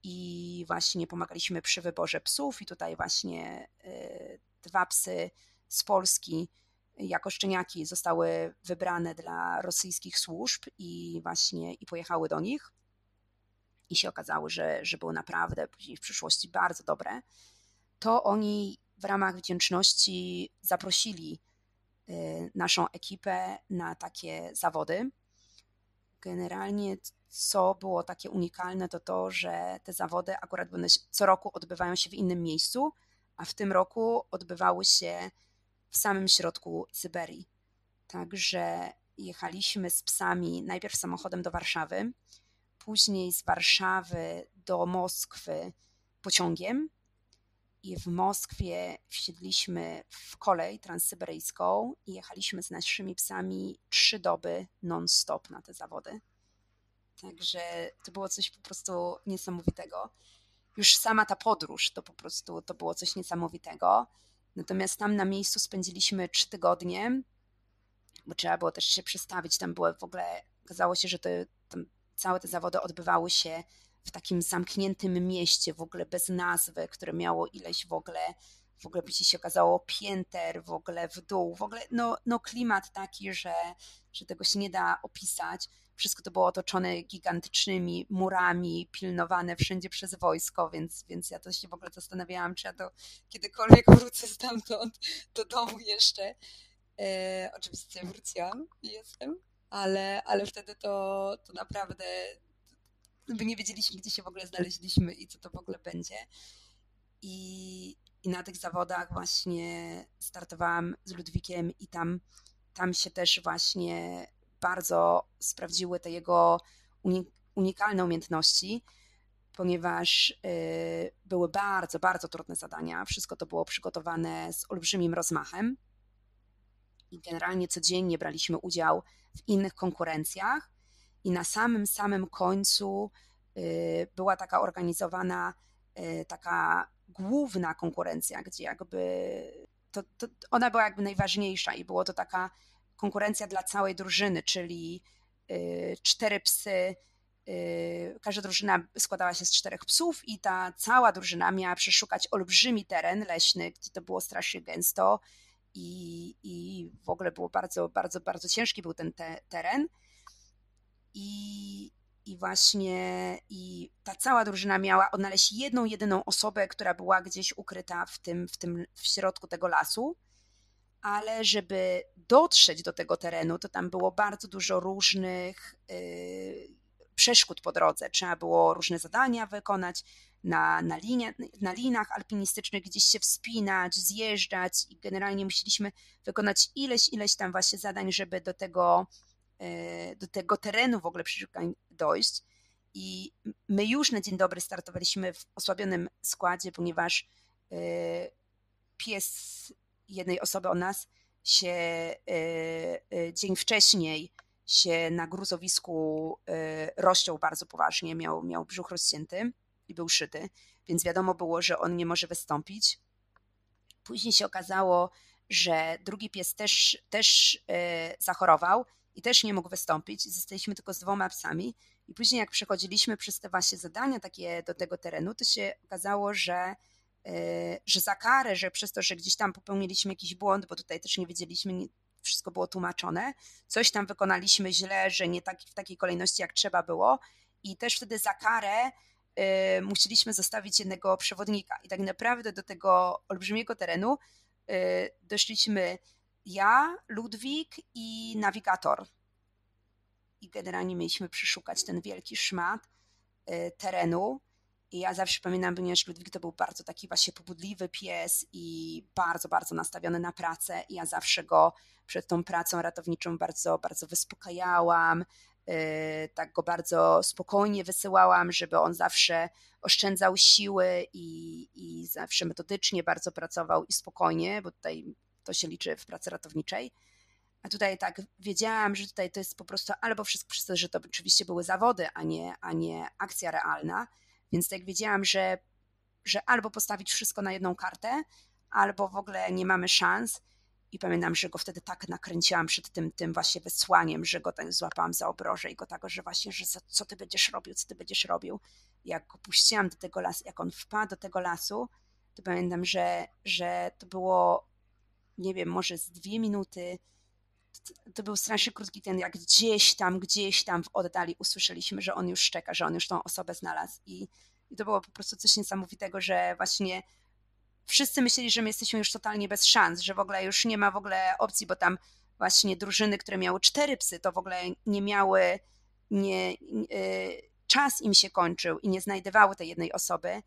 i właśnie pomagaliśmy przy wyborze psów i tutaj właśnie y, dwa psy z Polski jako szczeniaki zostały wybrane dla rosyjskich służb i właśnie i pojechały do nich i się okazało, że, że były naprawdę później w przyszłości bardzo dobre, to oni w ramach wdzięczności zaprosili y, naszą ekipę na takie zawody. Generalnie co było takie unikalne, to to, że te zawody akurat co roku odbywają się w innym miejscu, a w tym roku odbywały się w samym środku Syberii. Także jechaliśmy z psami najpierw samochodem do Warszawy, później z Warszawy do Moskwy pociągiem i w Moskwie wsiedliśmy w kolej transsyberyjską i jechaliśmy z naszymi psami trzy doby non-stop na te zawody. Także to było coś po prostu niesamowitego. Już sama ta podróż to po prostu to było coś niesamowitego. Natomiast tam na miejscu spędziliśmy trzy tygodnie, bo trzeba było też się przestawić. Tam było w ogóle, okazało się, że tam całe te zawody odbywały się w takim zamkniętym mieście, w ogóle bez nazwy, które miało ileś w ogóle w ogóle później się okazało pięter w ogóle w dół, w ogóle no, no klimat taki, że, że tego się nie da opisać. Wszystko to było otoczone gigantycznymi murami, pilnowane wszędzie przez wojsko, więc, więc ja to się w ogóle zastanawiałam, czy ja to kiedykolwiek wrócę stamtąd do domu jeszcze. E, oczywiście wróciłam jestem, ale, ale wtedy to, to naprawdę my nie wiedzieliśmy, gdzie się w ogóle znaleźliśmy i co to w ogóle będzie. I, i na tych zawodach właśnie startowałam z Ludwikiem i tam, tam się też właśnie bardzo sprawdziły te jego unikalne umiejętności, ponieważ y, były bardzo, bardzo trudne zadania. Wszystko to było przygotowane z olbrzymim rozmachem i generalnie codziennie braliśmy udział w innych konkurencjach i na samym, samym końcu y, była taka organizowana y, taka główna konkurencja, gdzie jakby to, to, ona była jakby najważniejsza i było to taka konkurencja dla całej drużyny, czyli y, cztery psy. Każda drużyna składała się z czterech psów, i ta cała drużyna miała przeszukać olbrzymi teren leśny, gdzie to było strasznie gęsto i, i w ogóle było bardzo, bardzo, bardzo ciężki był ten te, teren. I, I właśnie i ta cała drużyna miała odnaleźć jedną, jedyną osobę, która była gdzieś ukryta w tym, w tym w środku tego lasu. Ale żeby dotrzeć do tego terenu, to tam było bardzo dużo różnych yy, przeszkód po drodze. Trzeba było różne zadania wykonać, na, na, linie, na linach alpinistycznych gdzieś się wspinać, zjeżdżać i generalnie musieliśmy wykonać ileś, ileś tam właśnie zadań, żeby do tego, e, do tego terenu w ogóle przeszukań dojść. I my już na dzień dobry startowaliśmy w osłabionym składzie, ponieważ e, pies jednej osoby o nas się e, dzień wcześniej się na gruzowisku rozciął bardzo poważnie, miał, miał brzuch rozcięty i był szyty, więc wiadomo było, że on nie może wystąpić. Później się okazało, że drugi pies też, też e, zachorował i też nie mógł wystąpić. Zostaliśmy tylko z dwoma psami. I później, jak przechodziliśmy przez te właśnie zadania takie do tego terenu, to się okazało, że, e, że za karę, że przez to, że gdzieś tam popełniliśmy jakiś błąd, bo tutaj też nie wiedzieliśmy, wszystko było tłumaczone, coś tam wykonaliśmy źle, że nie tak, w takiej kolejności, jak trzeba było. I też wtedy za karę Y, musieliśmy zostawić jednego przewodnika. I tak naprawdę do tego olbrzymiego terenu y, doszliśmy ja, Ludwik i nawigator. I generalnie mieliśmy przeszukać ten wielki szmat terenu. I ja zawsze pamiętam, ponieważ Ludwik to był bardzo taki właśnie pobudliwy pies i bardzo, bardzo nastawiony na pracę. I ja zawsze go przed tą pracą ratowniczą bardzo, bardzo wyspokajałam, Y, tak go bardzo spokojnie wysyłałam, żeby on zawsze oszczędzał siły i, i zawsze metodycznie bardzo pracował i spokojnie, bo tutaj to się liczy w pracy ratowniczej. A tutaj tak wiedziałam, że tutaj to jest po prostu albo wszystko przez to, że to oczywiście były zawody, a nie, a nie akcja realna. Więc tak wiedziałam, że, że albo postawić wszystko na jedną kartę, albo w ogóle nie mamy szans. I pamiętam, że go wtedy tak nakręciłam przed tym, tym właśnie wysłaniem, że go tak złapałam za obroże i go tak, że właśnie, że co ty będziesz robił, co ty będziesz robił. Jak go puściłam do tego lasu, jak on wpadł do tego lasu, to pamiętam, że, że to było, nie wiem, może z dwie minuty, to był strasznie krótki ten, jak gdzieś tam, gdzieś tam w oddali usłyszeliśmy, że on już czeka, że on już tą osobę znalazł. I, i to było po prostu coś niesamowitego, że właśnie wszyscy myśleli, że my jesteśmy już totalnie bez szans, że w ogóle już nie ma w ogóle opcji, bo tam właśnie drużyny, które miały cztery psy, to w ogóle nie miały, nie, yy, czas im się kończył i nie znajdowały tej jednej osoby,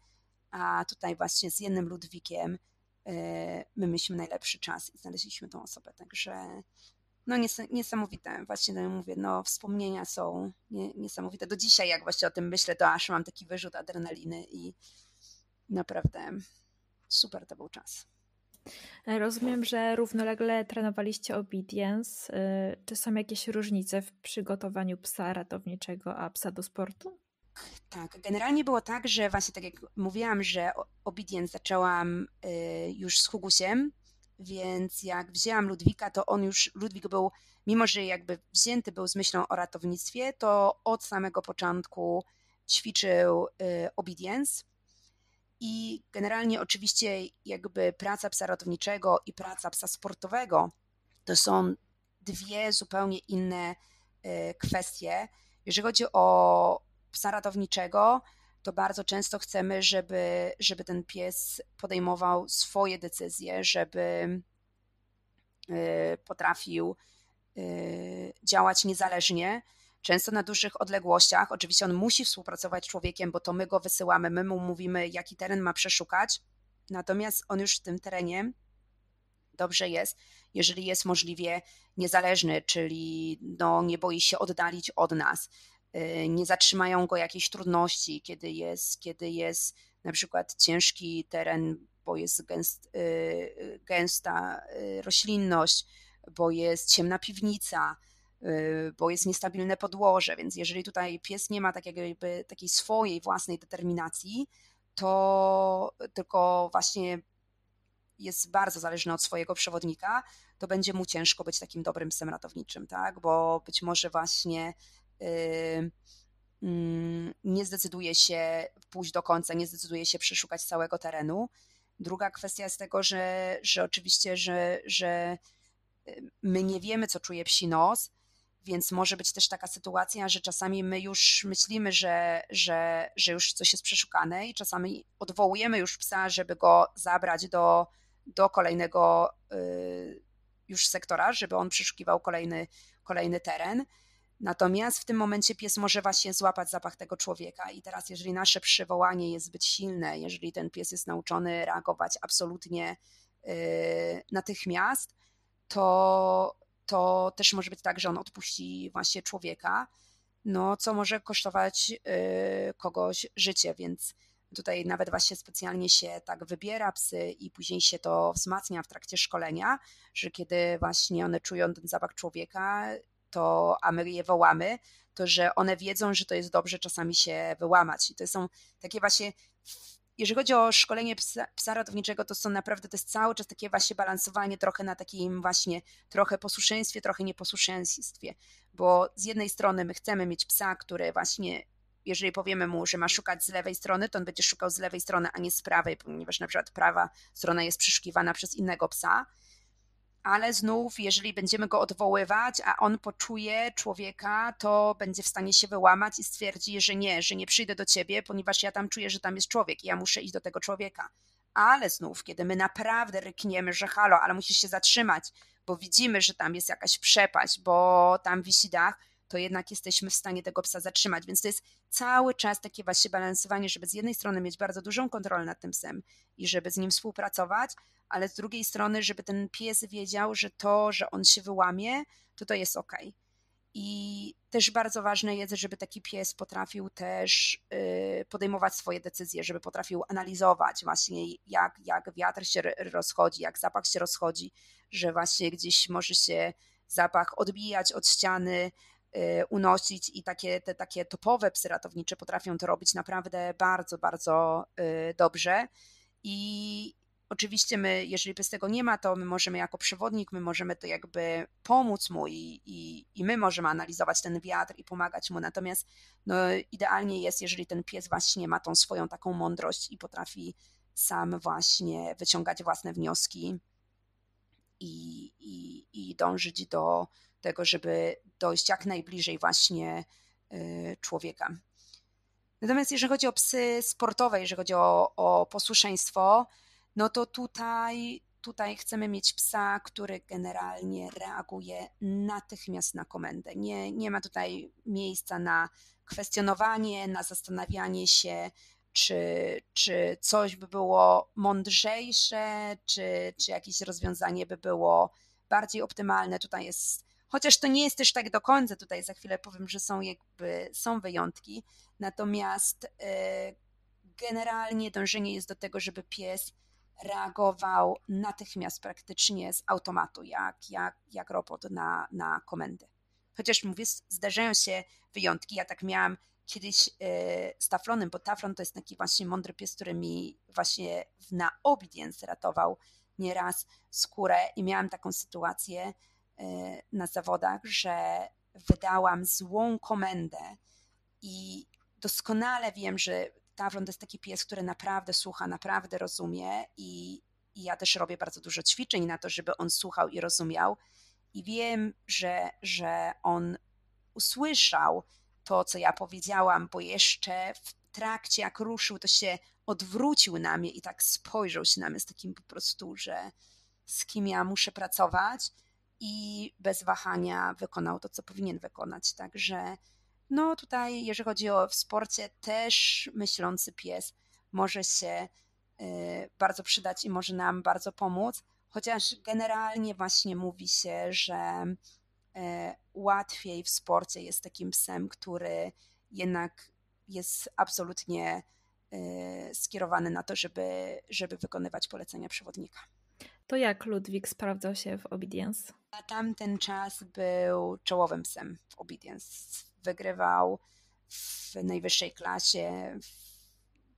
a tutaj właśnie z jednym Ludwikiem yy, my mieliśmy najlepszy czas i znaleźliśmy tą osobę, także no nies niesamowite, właśnie no mówię, no wspomnienia są niesamowite. Do dzisiaj jak właśnie o tym myślę, to aż mam taki wyrzut adrenaliny i naprawdę super to był czas. Rozumiem, że równolegle trenowaliście obedience. Y, czy są jakieś różnice w przygotowaniu psa ratowniczego, a psa do sportu? Tak, generalnie było tak, że właśnie tak jak mówiłam, że obedience zaczęłam y, już z Hugusiem, więc jak wzięłam Ludwika, to on już, Ludwik był, mimo że jakby wzięty był z myślą o ratownictwie, to od samego początku ćwiczył y, obedience I generalnie oczywiście jakby praca psa ratowniczego i praca psa sportowego to są dwie zupełnie inne y, kwestie. Jeżeli chodzi o psa ratowniczego, to bardzo często chcemy, żeby, żeby ten pies podejmował swoje decyzje, żeby y, potrafił y, działać niezależnie, często na dużych odległościach. Oczywiście on musi współpracować z człowiekiem, bo to my go wysyłamy, my mu mówimy, jaki teren ma przeszukać. Natomiast on już w tym terenie dobrze jest, jeżeli jest możliwie niezależny, czyli no, nie boi się oddalić od nas. Y, nie zatrzymają go jakieś trudności, kiedy jest, kiedy jest na przykład ciężki teren, bo jest gęst, y, gęsta y, roślinność, bo jest ciemna piwnica, bo jest niestabilne podłoże, więc jeżeli tutaj pies nie ma tak jakby takiej swojej własnej determinacji, to tylko właśnie jest bardzo zależny od swojego przewodnika, to będzie mu ciężko być takim dobrym psem ratowniczym, tak? Bo być może właśnie nie zdecyduje się pójść do końca, nie zdecyduje się przeszukać całego terenu. Druga kwestia jest tego, że, że oczywiście, że, że my nie wiemy, co czuje psi nos, więc może być też taka sytuacja, że czasami my już myślimy, że, że, że już coś jest przeszukane i czasami odwołujemy już psa, żeby go zabrać do, do kolejnego y, już sektora, żeby on przeszukiwał kolejny, kolejny teren. Natomiast w tym momencie pies może właśnie złapać zapach tego człowieka. I teraz, jeżeli nasze przywołanie jest zbyt silne, jeżeli ten pies jest nauczony reagować absolutnie y, natychmiast, to, to też może być tak, że on odpuści właśnie człowieka, no co może kosztować y, kogoś życie, więc tutaj nawet właśnie specjalnie się tak wybiera psy i później się to wzmacnia w trakcie szkolenia, że kiedy właśnie one czują ten zapach człowieka, to, a my je wołamy, to że one wiedzą, że to jest dobrze czasami się wyłamać. I to są takie właśnie jeżeli chodzi o szkolenie psa, psa ratowniczego, to są naprawdę, to jest cały czas takie właśnie balansowanie trochę na takim właśnie trochę posłuszeństwie, trochę nieposłuszeństwie, bo z jednej strony my chcemy mieć psa, który właśnie jeżeli powiemy mu, że ma szukać z lewej strony, to on będzie szukał z lewej strony, a nie z prawej, ponieważ na przykład prawa strona jest przeszukiwana przez innego psa ale znów, jeżeli będziemy go odwoływać, a on poczuje człowieka, to będzie w stanie się wyłamać i stwierdzi, że nie, że nie przyjdę do ciebie, ponieważ ja tam czuję, że tam jest człowiek i ja muszę iść do tego człowieka. Ale znów, kiedy my naprawdę rykniemy, że halo, ale musisz się zatrzymać, bo widzimy, że tam jest jakaś przepaść, bo tam wisi dach, to jednak jesteśmy w stanie tego psa zatrzymać. Więc to jest cały czas takie właśnie balansowanie, żeby z jednej strony mieć bardzo dużą kontrolę nad tym psem i żeby z nim współpracować, ale z drugiej strony, żeby ten pies wiedział, że to, że on się wyłamie, to to jest ok. I też bardzo ważne jest, żeby taki pies potrafił też y, podejmować swoje decyzje, żeby potrafił analizować właśnie jak, jak wiatr się rozchodzi, jak zapach się rozchodzi, że właśnie gdzieś może się zapach odbijać od ściany, y, unosić i takie, te takie topowe psy ratownicze potrafią to robić naprawdę bardzo, bardzo y, dobrze. I, Oczywiście my, jeżeli bez tego nie ma, to my możemy jako przewodnik, my możemy to jakby pomóc mu i, i, i my możemy analizować ten wiatr i pomagać mu. Natomiast no, idealnie jest, jeżeli ten pies właśnie ma tą swoją taką mądrość i potrafi sam właśnie wyciągać własne wnioski i, i, i dążyć do tego, żeby dojść jak najbliżej właśnie y, człowieka. Natomiast jeżeli chodzi o psy sportowe, jeżeli chodzi o, o posłuszeństwo, no to tutaj, tutaj chcemy mieć psa, który generalnie reaguje natychmiast na komendę. Nie, nie ma tutaj miejsca na kwestionowanie, na zastanawianie się, czy, czy coś by było mądrzejsze, czy, czy jakieś rozwiązanie by było bardziej optymalne. Tutaj jest, chociaż to nie jest też tak do końca, tutaj za chwilę powiem, że są jakby, są wyjątki, natomiast yy, generalnie dążenie jest do tego, żeby pies reagował natychmiast praktycznie z automatu, jak, jak, jak robot na, na komendy. Chociaż mówię, zdarzają się wyjątki. Ja tak miałam kiedyś e, z Taflonem, bo Taflon to jest taki właśnie mądry pies, który mi właśnie na obedience ratował nieraz skórę i miałam taką sytuację e, na zawodach, że wydałam złą komendę i doskonale wiem, że Tawron to jest taki pies, który naprawdę słucha, naprawdę rozumie i, i ja też robię bardzo dużo ćwiczeń na to, żeby on słuchał i rozumiał. I wiem, że, że on usłyszał to, co ja powiedziałam, bo jeszcze w trakcie, jak ruszył, to się odwrócił na mnie i tak spojrzał się na mnie z takim po prostu, że z kim ja muszę pracować i bez wahania wykonał to, co powinien wykonać. Także no tutaj, jeżeli chodzi o w sporcie, też myślący pies może się y, bardzo przydać i może nam bardzo pomóc, chociaż generalnie właśnie mówi się, że y, łatwiej w sporcie jest takim psem, który jednak jest absolutnie y, skierowany na to, żeby, żeby wykonywać polecenia przewodnika. To jak Ludwik sprawdzał się w Obedience? Na tamten czas był czołowym psem w Obedience. Wygrywał w najwyższej klasie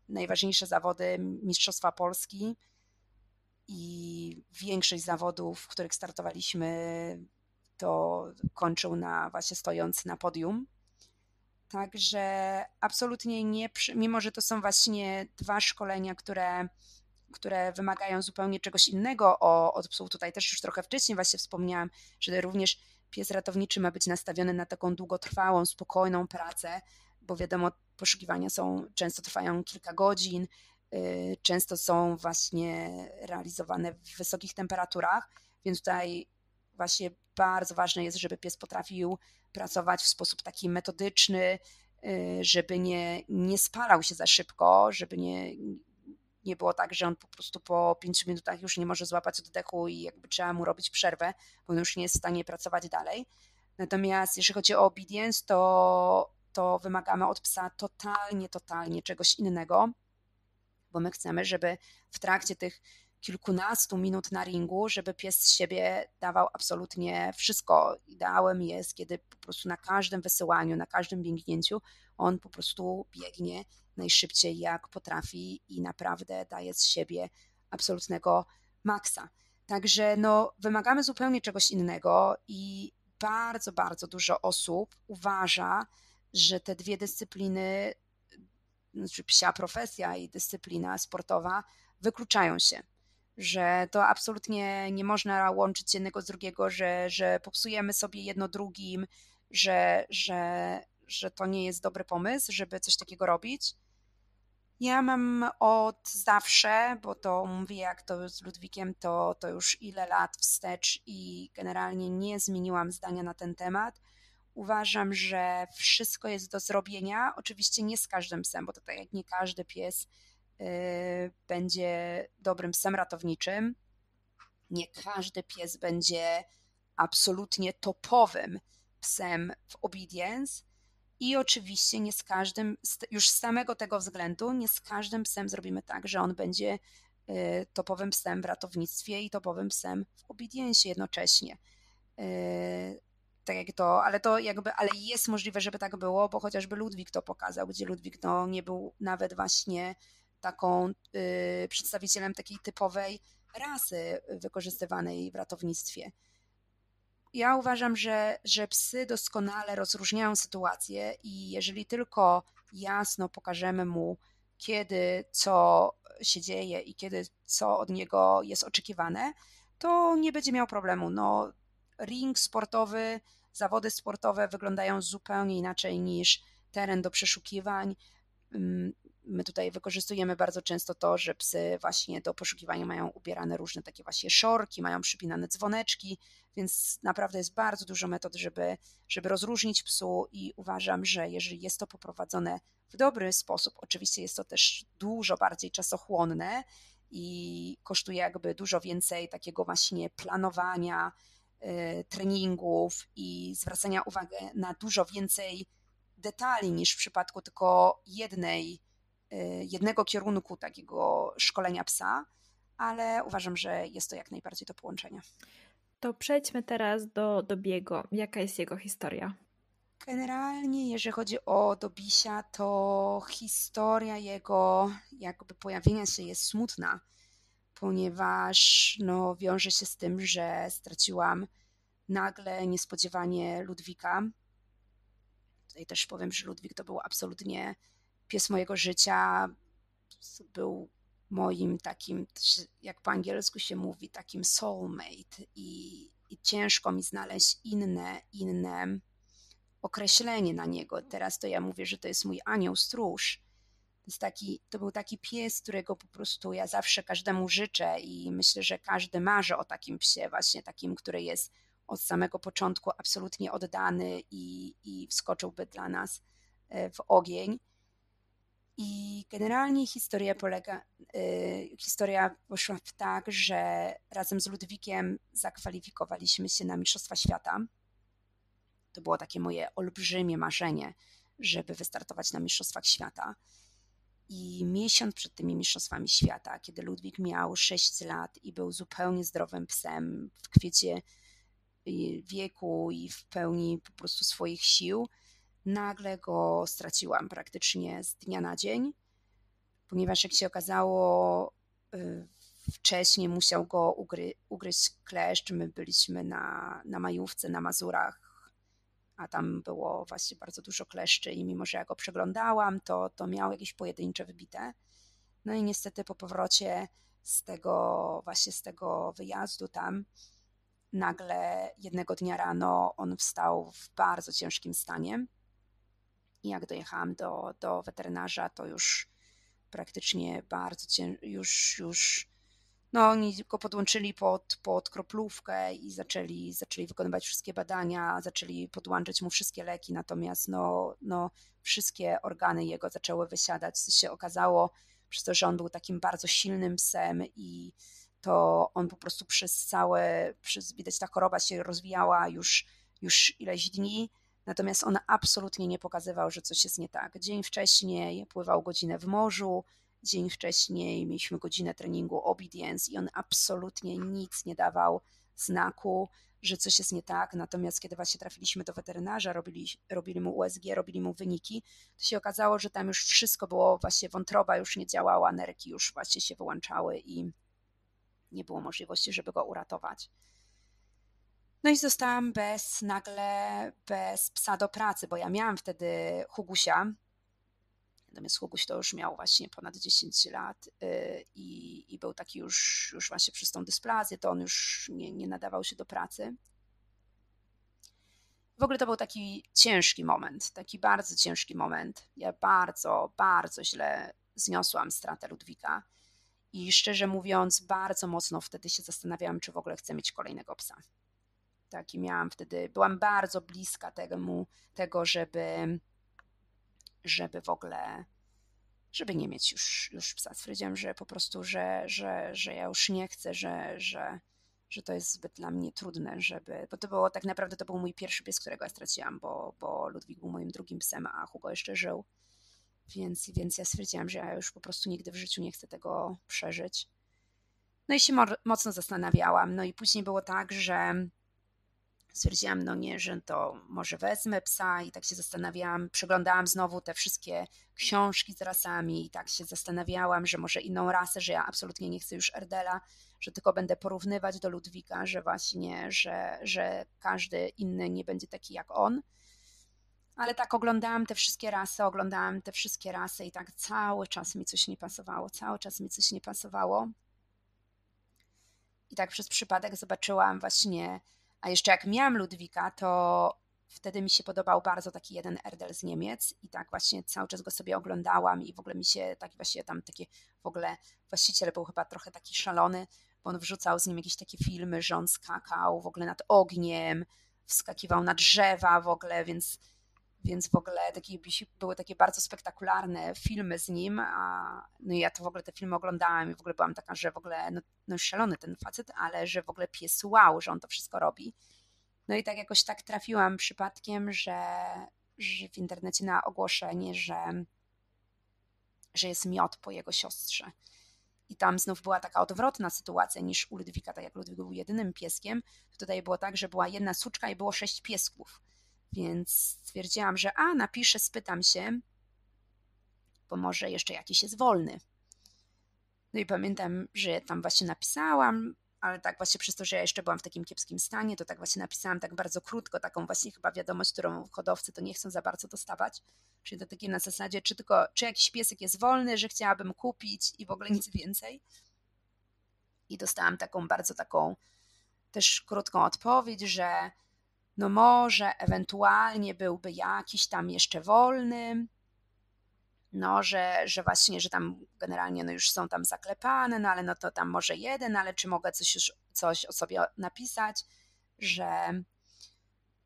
najważniejsze zawody Mistrzostwa Polski i większość zawodów, w których startowaliśmy, to kończył na właśnie stojąc na podium. Także absolutnie nie, mimo że to są właśnie dwa szkolenia, które które wymagają zupełnie czegoś innego od psów. Tutaj też już trochę wcześniej właśnie wspomniałam, że również pies ratowniczy ma być nastawiony na taką długotrwałą, spokojną pracę, bo wiadomo, poszukiwania są, często trwają kilka godzin, y, często są właśnie realizowane w wysokich temperaturach, więc tutaj właśnie bardzo ważne jest, żeby pies potrafił pracować w sposób taki metodyczny, y, żeby nie, nie spalał się za szybko, żeby nie, nie było tak, że on po prostu po pięciu minutach już nie może złapać oddechu i jakby trzeba mu robić przerwę, bo on już nie jest w stanie pracować dalej. Natomiast jeżeli chodzi o obedience, to, to wymagamy od psa totalnie, totalnie czegoś innego, bo my chcemy, żeby w trakcie tych kilkunastu minut na ringu, żeby pies z siebie dawał absolutnie wszystko. Ideałem jest, kiedy po prostu na każdym wysyłaniu, na każdym biegnięciu on po prostu biegnie najszybciej jak potrafi i naprawdę daje z siebie absolutnego maksa. Także no, wymagamy zupełnie czegoś innego i bardzo, bardzo dużo osób uważa, że te dwie dyscypliny, znaczy psia profesja i dyscyplina sportowa, wykluczają się. Że to absolutnie nie można łączyć jednego z drugiego, że, że popsujemy sobie jedno drugim, że, że, że to nie jest dobry pomysł, żeby coś takiego robić. Ja mam od zawsze, bo to mówię jak to z Ludwikiem, to, to już ile lat wstecz i generalnie nie zmieniłam zdania na ten temat. Uważam, że wszystko jest do zrobienia. Oczywiście nie z każdym psem, bo to tak jak nie każdy pies yy, będzie dobrym psem ratowniczym. Nie każdy pies będzie absolutnie topowym psem w obedience i oczywiście nie z każdym, już z samego tego względu, nie z każdym psem zrobimy tak, że on będzie y, topowym psem w ratownictwie i topowym psem w obediencie jednocześnie. Y, tak jak to, ale to jakby, ale jest możliwe, żeby tak było, bo chociażby Ludwik to pokazał, gdzie Ludwik no, nie był nawet właśnie taką y, przedstawicielem takiej typowej rasy wykorzystywanej w ratownictwie ja uważam, że, że psy doskonale rozróżniają sytuacje i jeżeli tylko jasno pokażemy mu, kiedy co się dzieje i kiedy co od niego jest oczekiwane, to nie będzie miał problemu. No, ring sportowy, zawody sportowe wyglądają zupełnie inaczej niż teren do przeszukiwań. My tutaj wykorzystujemy bardzo często to, że psy właśnie do poszukiwania mają ubierane różne takie właśnie szorki, mają przypinane dzwoneczki, więc naprawdę jest bardzo dużo metod, żeby, żeby rozróżnić psu i uważam, że jeżeli jest to poprowadzone w dobry sposób, oczywiście jest to też dużo bardziej czasochłonne i kosztuje jakby dużo więcej takiego właśnie planowania, y, treningów i zwracania uwagi na dużo więcej detali niż w przypadku tylko jednej jednego kierunku takiego szkolenia psa, ale uważam, że jest to jak najbardziej do połączenia. To przejdźmy teraz do Dobiego. Jaka jest jego historia? Generalnie, jeżeli chodzi o Dobisia, to historia jego jakby pojawienia się jest smutna, ponieważ no, wiąże się z tym, że straciłam nagle, niespodziewanie Ludwika. Tutaj też powiem, że Ludwik to był absolutnie pies mojego życia był moim takim, jak po angielsku się mówi, takim soulmate i, i ciężko mi znaleźć inne, inne określenie na niego. Teraz to ja mówię, że to jest mój anioł stróż. To, jest taki, to był taki pies, którego po prostu ja zawsze każdemu życzę i myślę, że każdy marzy o takim psie, właśnie takim, który jest od samego początku absolutnie oddany i, i wskoczyłby dla nas e, w ogień. I generalnie historia polega, y, historia poszła w tak, że razem z Ludwikiem zakwalifikowaliśmy się na Mistrzostwa Świata. To było takie moje olbrzymie marzenie, żeby wystartować na Mistrzostwach Świata. I miesiąc przed tymi Mistrzostwami Świata, kiedy Ludwik miał 6 lat i był zupełnie zdrowym psem, w kwiecie y, wieku i w pełni po prostu swoich sił, nagle go straciłam praktycznie z dnia na dzień, ponieważ jak się okazało, y, wcześniej musiał go ugry, ugryźć kleszcz. My byliśmy na, na majówce na Mazurach, a tam było właśnie bardzo dużo kleszczy i mimo, że ja go przeglądałam, to, to miał jakieś pojedyncze wybite. No i niestety po powrocie z tego właśnie z tego wyjazdu tam nagle jednego dnia rano on wstał w bardzo ciężkim stanie jak dojechałam do, do weterynarza, to już praktycznie bardzo ciężko, już, już no oni go podłączyli pod, pod kroplówkę i zaczęli, zaczęli wykonywać wszystkie badania, zaczęli podłączyć mu wszystkie leki, natomiast no, no, wszystkie organy jego zaczęły wysiadać. Co się okazało, przez to, że on był takim bardzo silnym psem i to on po prostu przez całe, przez, widać ta choroba się rozwijała już, już ileś dni, Natomiast on absolutnie nie pokazywał, że coś jest nie tak. Dzień wcześniej pływał godzinę w morzu, dzień wcześniej mieliśmy godzinę treningu obedience i on absolutnie nic nie dawał znaku, że coś jest nie tak. Natomiast kiedy właśnie trafiliśmy do weterynarza, robili, robili mu USG, robili mu wyniki, to się okazało, że tam już wszystko było, właśnie wątroba już nie działała, nerki już właśnie się wyłączały i nie było możliwości, żeby go uratować. No i zostałam bez, nagle bez psa do pracy, bo ja miałam wtedy Hugusia, natomiast Huguś to już miał właśnie ponad 10 lat y, i, i był taki już, już właśnie przez tą dysplazję, to on już nie, nie nadawał się do pracy. W ogóle to był taki ciężki moment, taki bardzo ciężki moment. Ja bardzo, bardzo źle zniosłam stratę Ludwika i szczerze mówiąc, bardzo mocno wtedy się zastanawiałam, czy w ogóle chcę mieć kolejnego psa taki miałam wtedy, byłam bardzo bliska temu, tego, żeby, żeby w ogóle, żeby nie mieć już, już psa. Stwierdziłam, że po prostu, że, że, że ja już nie chcę, że, że, że to jest zbyt dla mnie trudne, żeby, bo to było tak naprawdę, to był mój pierwszy pies, którego ja straciłam, bo, bo Ludwik był moim drugim psem, a Hugo jeszcze żył. Więc, więc ja stwierdziłam, że ja już po prostu nigdy w życiu nie chcę tego przeżyć. No i się mocno zastanawiałam. No i później było tak, że stwierdziłam, no nie, że to może wezmę psa i tak się zastanawiałam, przeglądałam znowu te wszystkie książki z rasami i tak się zastanawiałam, że może inną rasę, że ja absolutnie nie chcę już Erdela, że tylko będę porównywać do Ludwika, że właśnie, że, że każdy inny nie będzie taki jak on. Ale tak oglądałam te wszystkie rasy, oglądałam te wszystkie rasy i tak cały czas mi coś nie pasowało, cały czas mi coś nie pasowało. I tak przez przypadek zobaczyłam właśnie a jeszcze jak miałam Ludwika, to wtedy mi się podobał bardzo taki jeden Erdel z Niemiec i tak właśnie cały czas go sobie oglądałam i w ogóle mi się tak właśnie tam takie w ogóle właściciel był chyba trochę taki szalony, bo on wrzucał z nim jakieś takie filmy, że on skakał w ogóle nad ogniem, wskakiwał na drzewa w ogóle, więc więc w ogóle takie, były takie bardzo spektakularne filmy z nim, a no ja to w ogóle te filmy oglądałam i w ogóle byłam taka, że w ogóle no, no szalony ten facet, ale że w ogóle pies wow, że on to wszystko robi. No i tak jakoś tak trafiłam przypadkiem, że, że w internecie na ogłoszenie, że, że jest miot po jego siostrze. I tam znów była taka odwrotna sytuacja niż u Ludwika, tak jak Ludwik był jedynym pieskiem. Tutaj było tak, że była jedna suczka i było sześć piesków. Więc stwierdziłam, że a, napiszę, spytam się, bo może jeszcze jakiś jest wolny. No i pamiętam, że tam właśnie napisałam, ale tak właśnie przez to, że ja jeszcze byłam w takim kiepskim stanie, to tak właśnie napisałam tak bardzo krótko, taką właśnie chyba wiadomość, którą hodowcy to nie chcą za bardzo dostawać, czyli to takie na zasadzie, czy tylko, czy jakiś piesek jest wolny, że chciałabym kupić i w ogóle nic więcej. I dostałam taką bardzo taką też krótką odpowiedź, że no może ewentualnie byłby jakiś tam jeszcze wolny, no, że, że właśnie, że tam generalnie no już są tam zaklepane, no ale no to tam może jeden, ale czy mogę coś już coś o sobie napisać, że,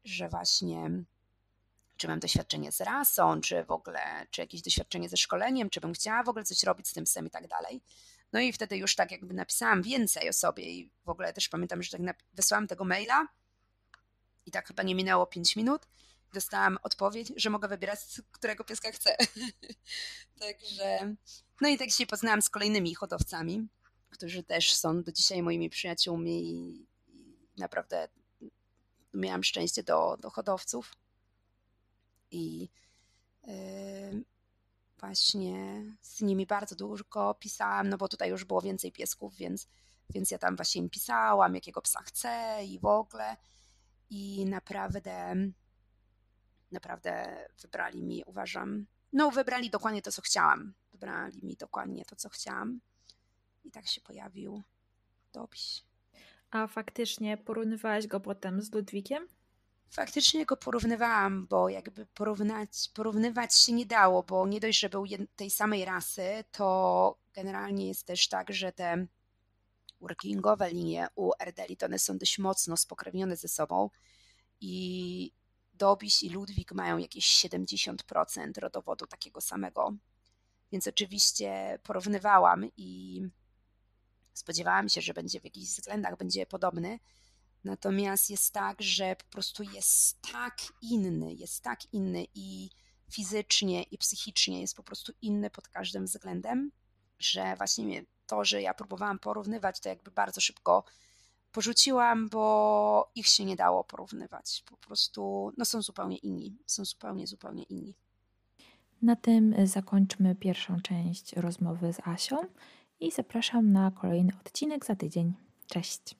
że właśnie czy mam doświadczenie z rasą, czy w ogóle, czy jakieś doświadczenie ze szkoleniem, czy bym chciała w ogóle coś robić z tym psem i tak dalej. No i wtedy już tak jakby napisałam więcej o sobie i w ogóle też pamiętam, że tak wysłałam tego maila i tak chyba nie minęło 5 minut dostałam odpowiedź, że mogę wybierać, którego pieska chcę. Także, no i tak się poznałam z kolejnymi hodowcami, którzy też są do dzisiaj moimi przyjaciółmi i, naprawdę miałam szczęście do, do hodowców. I yy, właśnie z nimi bardzo dużo pisałam, no bo tutaj już było więcej piesków, więc, więc ja tam właśnie im pisałam, jakiego psa chcę i w ogóle. I naprawdę naprawdę wybrali mi, uważam, no wybrali dokładnie to, co chciałam. Wybrali mi dokładnie to, co chciałam. I tak się pojawił Dobiś. A faktycznie porównywałaś go potem z Ludwikiem? Faktycznie go porównywałam, bo jakby porównać, porównywać się nie dało, bo nie dość, że był tej samej rasy, to generalnie jest też tak, że te workingowe linie u Erdeli to one są dość mocno spokrewnione ze sobą i Dobiś i Ludwik mają jakieś 70% rodowodu takiego samego. Więc oczywiście porównywałam i spodziewałam się, że będzie w jakichś względach będzie podobny. Natomiast jest tak, że po prostu jest tak inny, jest tak inny i fizycznie, i psychicznie jest po prostu inny pod każdym względem, że właśnie to, że ja próbowałam porównywać, to jakby bardzo szybko porzuciłam, bo ich się nie dało porównywać. Po prostu no, są zupełnie inni. Są zupełnie, zupełnie inni. Na tym zakończmy pierwszą część rozmowy z Asią i zapraszam na kolejny odcinek za tydzień. Cześć.